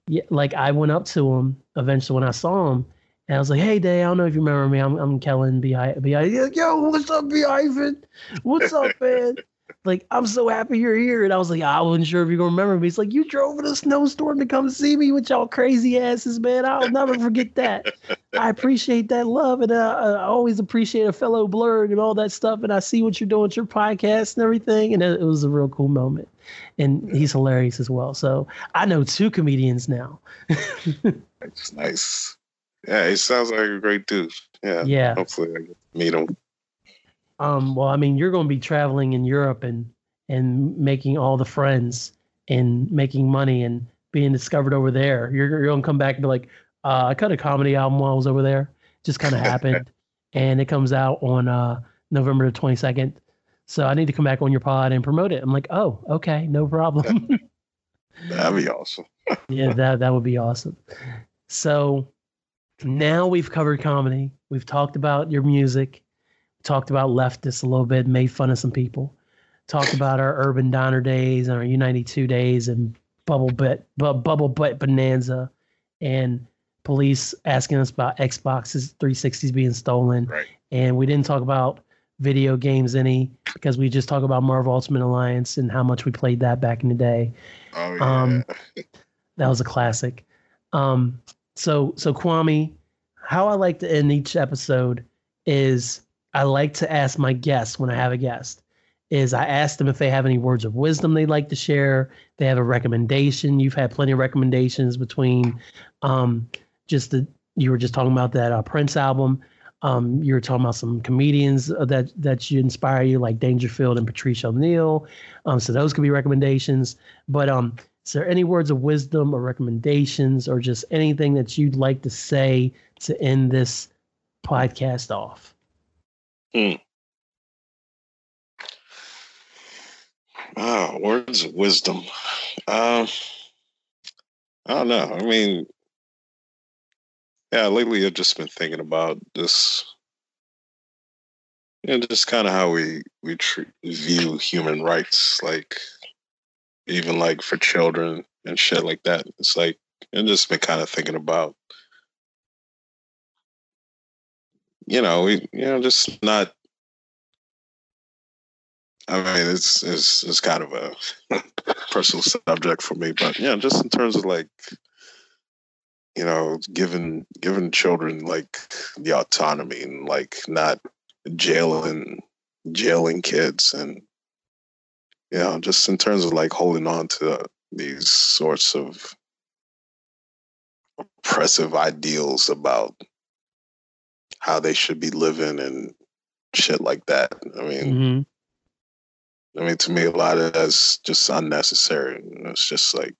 Speaker 1: yeah, like I went up to him eventually when I saw him, and I was like, "Hey, Day, I don't know if you remember me. I'm I'm Kellen B. I B. I. Yo, what's up, B. Ivan? What's up, man? Like, I'm so happy you're here. And I was like, I wasn't sure if you're gonna remember me. It's like you drove in a snowstorm to come see me with y'all crazy asses, man. I'll never forget that. I appreciate that love, and uh, I always appreciate a fellow blur and all that stuff. And I see what you're doing with your podcast and everything, and it, it was a real cool moment. And he's hilarious as well. So I know two comedians now.
Speaker 2: That's nice. Yeah, he sounds like a great dude. Yeah.
Speaker 1: Yeah.
Speaker 2: Hopefully I get to meet him.
Speaker 1: Um, well, I mean, you're going to be traveling in Europe and and making all the friends and making money and being discovered over there. You're, you're going to come back and be like, uh, I cut a comedy album while I was over there. Just kind of happened, and it comes out on uh, November the 22nd. So I need to come back on your pod and promote it. I'm like, oh, okay, no problem.
Speaker 2: That'd be awesome.
Speaker 1: yeah, that that would be awesome. So now we've covered comedy. We've talked about your music talked about leftists a little bit, made fun of some people, talked about our urban diner days and our U92 days and bubble butt, bu- bubble butt bonanza and police asking us about Xboxes 360s being stolen.
Speaker 2: Right.
Speaker 1: And we didn't talk about video games any because we just talk about Marvel Ultimate Alliance and how much we played that back in the day.
Speaker 2: Oh, yeah. Um,
Speaker 1: that was a classic. Um, so so Kwame, how I like to end each episode is I like to ask my guests when I have a guest is I ask them if they have any words of wisdom they'd like to share. They have a recommendation. You've had plenty of recommendations between um, just the you were just talking about that uh, Prince album. Um, you were talking about some comedians uh, that that you inspire you, like Dangerfield and Patrice O'Neal. Um, so those could be recommendations. But um, is there any words of wisdom or recommendations, or just anything that you'd like to say to end this podcast off?
Speaker 2: Hmm. Oh, words of wisdom. Um, I don't know. I mean, yeah, lately I've just been thinking about this, you know, just kind of how we we view human rights, like even like for children and shit like that. It's like I've just been kind of thinking about, you know, we you know just not I mean, it's it's it's kind of a personal subject for me, but yeah, just in terms of like, you know, giving giving children like the autonomy and like not jailing jailing kids and you know, just in terms of like holding on to these sorts of oppressive ideals about how they should be living and shit like that. I mean.
Speaker 1: Mm-hmm.
Speaker 2: I mean, to me, a lot of that's just unnecessary. It's just like,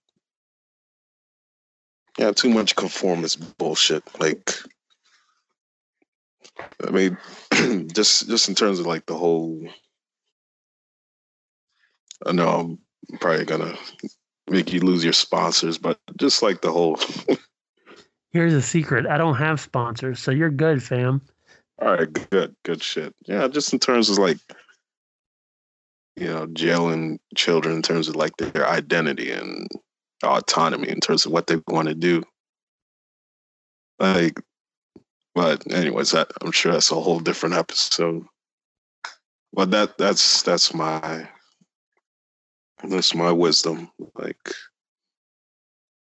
Speaker 2: yeah, too much conformist bullshit. Like, I mean, just just in terms of like the whole. I know I'm probably gonna make you lose your sponsors, but just like the whole.
Speaker 1: Here's a secret: I don't have sponsors, so you're good, fam.
Speaker 2: All right, good, good shit. Yeah, just in terms of like you know, jailing children in terms of like their identity and autonomy in terms of what they want to do. Like, but anyways, that, I'm sure that's a whole different episode. But that that's that's my that's my wisdom. Like,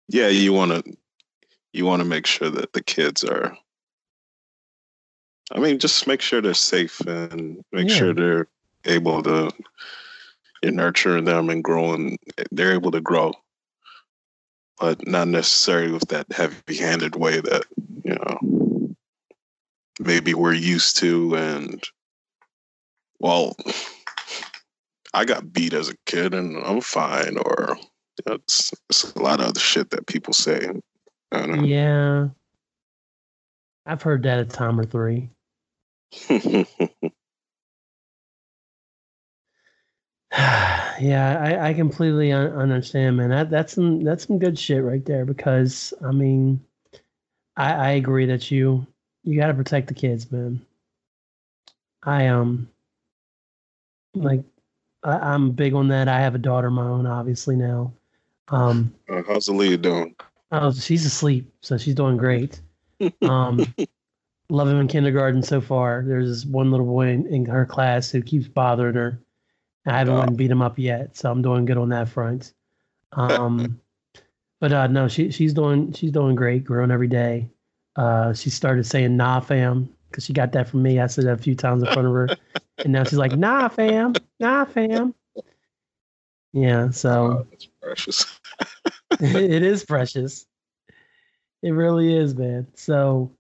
Speaker 2: yeah, you want to you want to make sure that the kids are. I mean, just make sure they're safe and make
Speaker 1: Yeah.
Speaker 2: sure they're able to you nurture them and growing they're able to grow but not necessarily with that heavy-handed way that you know maybe we're used to and well i got beat as a kid and i'm fine or you know, it's, it's a lot of other shit that people say I don't know.
Speaker 1: Yeah, I've heard that a time or three. yeah, I, I completely un- understand, man. That that's some that's some good shit right there. Because I mean, I, I agree that you you got to protect the kids, man. I um like I, I'm big on that. I have a daughter of my own, obviously now. Um,
Speaker 2: Uh, how's the lead doing
Speaker 1: oh, she's asleep, so she's doing great. Um, love him in kindergarten so far. There's this one little boy in, in her class who keeps bothering her. I haven't
Speaker 2: Oh.
Speaker 1: and beat him up yet, so I'm doing good on that front. Um, but uh, no, she she's doing she's doing great, growing every day. Uh, she started saying "Nah, fam" because she got that from me. I said that a few times in front of her, and now she's like "Nah, fam, nah, fam." Yeah, so
Speaker 2: oh, that's precious
Speaker 1: it is precious. It really is, man. So,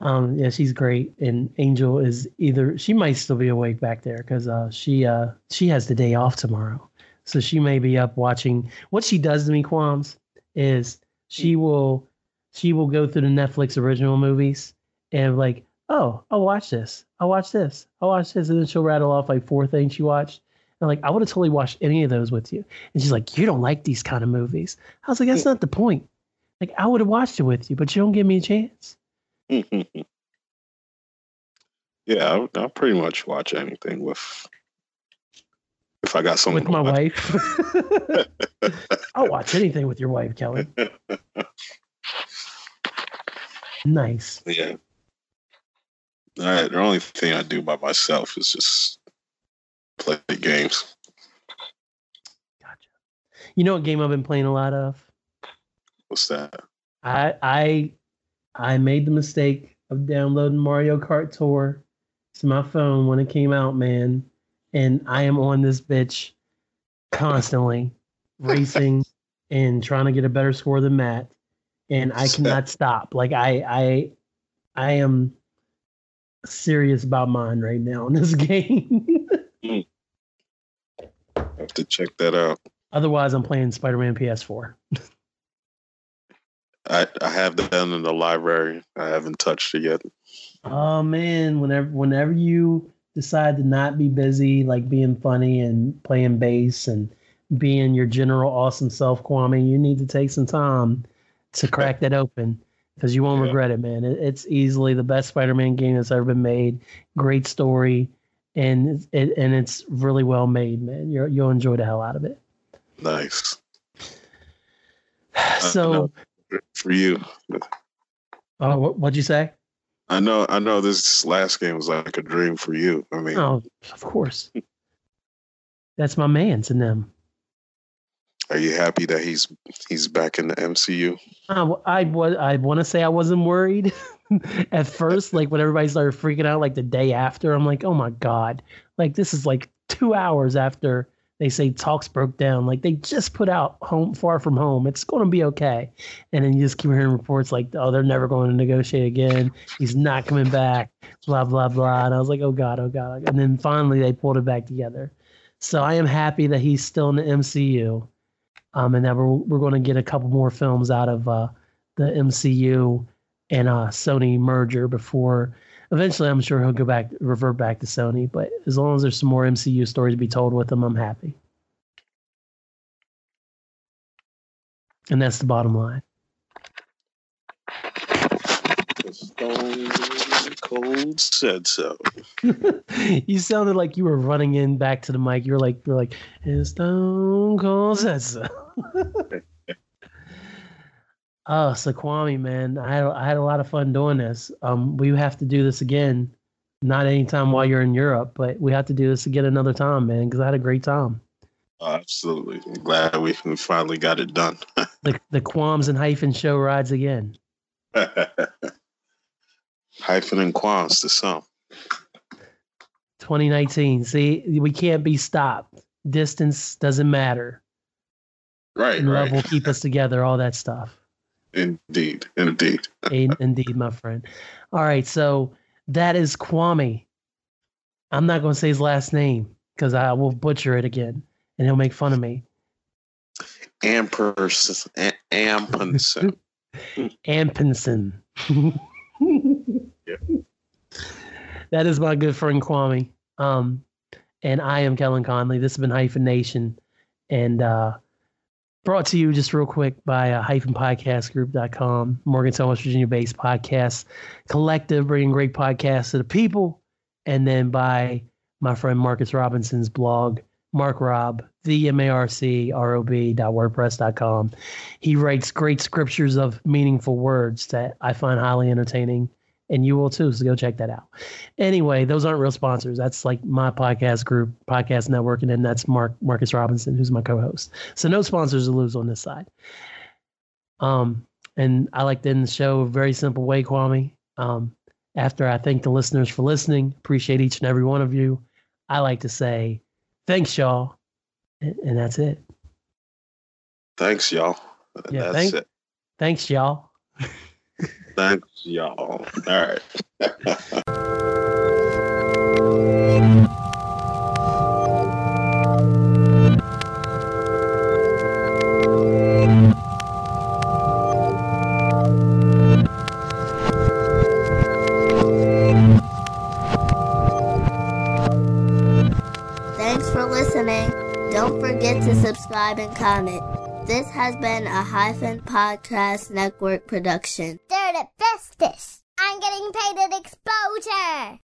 Speaker 1: um, yeah, she's great, and Angel is either she might still be awake back there because uh, she uh she has the day off tomorrow, so she may be up watching. What she does to me, Qualms, is she will she will go through the Netflix original movies and like, oh, I'll watch this, I'll watch this, I'll watch this, and then she'll rattle off like four things she watched. And like, I would have totally watched any of those with you. And she's like, You don't like these kind of movies. I was like, That's hmm. not the point. Like, I would have watched it with you, but you don't give me a chance.
Speaker 2: yeah I'll, I'll pretty much watch anything with if i got someone
Speaker 1: with my wife. I'll watch anything with your wife, Kelly. Nice.
Speaker 2: Yeah. All right. The only thing I do by myself is just play games.
Speaker 1: Gotcha. You know what game I've been playing a lot of?
Speaker 2: What's that?
Speaker 1: I I I made the mistake of downloading Mario Kart Tour to my phone when it came out, man. and I am on this bitch constantly, racing and trying to get a better score than Matt, and I cannot stop. Like I, I, I am serious about mine right now in this game.
Speaker 2: To check that out.
Speaker 1: Otherwise, I'm playing Spider-Man PS4.
Speaker 2: I, I have that in the library. I haven't touched it yet.
Speaker 1: Oh man, whenever whenever you decide to not be busy, like being funny and playing bass and being your general awesome self, Kwame, you need to take some time to crack that open because you won't
Speaker 2: Yeah.
Speaker 1: regret it, man. It, it's easily the best Spider-Man game that's ever been made. Great story, and it's- it and it's really well made, man. You're, you'll enjoy the hell out of it.
Speaker 2: Nice
Speaker 1: So,
Speaker 2: for you.
Speaker 1: uh, what, what'd you say?
Speaker 2: I know. I know. This last game was like a dream for you. I mean,
Speaker 1: Oh, of course. That's my man's in them.
Speaker 2: are you happy that he's he's back in the MCU?
Speaker 1: Uh, I was. I want to say I wasn't worried at first. Like when everybody started freaking out, like the day after, I'm like, oh my god! Like this is like two hours after they say talks broke down. Like they just put out Home Far From Home. It's going to be okay. And then you just keep hearing reports like, oh, they're never going to negotiate again. He's not coming back. Blah blah blah. And I was like, oh god, oh god. And then finally they pulled it back together. So I am happy that he's still in the MCU um, and that we're we're going to get a couple more films out of uh, the MCU and uh, Sony merger before eventually I'm sure he'll go back revert back to Sony. But as long as there's some more MCU stories to be told with him, I'm happy. And that's the bottom line.
Speaker 2: Stone Cold said so.
Speaker 1: you sounded like you were running in back to the mic. You're like, you're like, "It's Stone Cold said so." oh, Kwame, man, I had I had a lot of fun doing this. Um, we have to do this again. Not anytime while you're in Europe, but we have to do this again another time, man, because I had a great time.
Speaker 2: Absolutely. I'm glad we, we finally got it done.
Speaker 1: The the Qualms and Hyphen show rides again.
Speaker 2: Hyphen and qualms to some.
Speaker 1: 2019. See, we can't be stopped. Distance doesn't matter.
Speaker 2: Right,
Speaker 1: And love will keep us together. All that stuff.
Speaker 2: Indeed, indeed.
Speaker 1: Indeed, my friend. All right, so that is Kwame. I'm not going to say his last name because I will butcher it again, and he'll make fun of me.
Speaker 2: Amperson. Am- Amperson.
Speaker 1: Ampinson.
Speaker 2: Yep.
Speaker 1: That is my good friend Kwame. Um, and I am Kellen Conley. This has been Hyphen Nation, and uh, brought to you just real quick by uh, hyphenpodcastgroup.com, Morgantown, West Virginia based podcast collective, bringing great podcasts to the people, and then by my friend Marcus Robinson's blog, Mark Rob, the M A R C R O B dot WordPress.com. He writes great scriptures of meaningful words that I find highly entertaining, and you will too. So go check that out. Anyway, those aren't real sponsors. That's like my podcast group, podcast network, and then that's Mark Marcus Robinson, who's my co-host. So no sponsors to lose on this side. Um, and I like to end the show a very simple way, Kwame. Um, after I thank the listeners for listening, appreciate each and every one of you. I like to say, thanks, y'all, and, and that's it.
Speaker 2: Thanks, y'all.
Speaker 1: Yeah,
Speaker 2: That's
Speaker 1: thank-
Speaker 2: it.
Speaker 1: Thanks, y'all.
Speaker 2: Thanks, y'all. All right.
Speaker 5: Thanks for listening. Don't forget to subscribe and comment. This has been a Hyphen Podcast Network production.
Speaker 6: They're the bestest. I'm getting paid at exposure.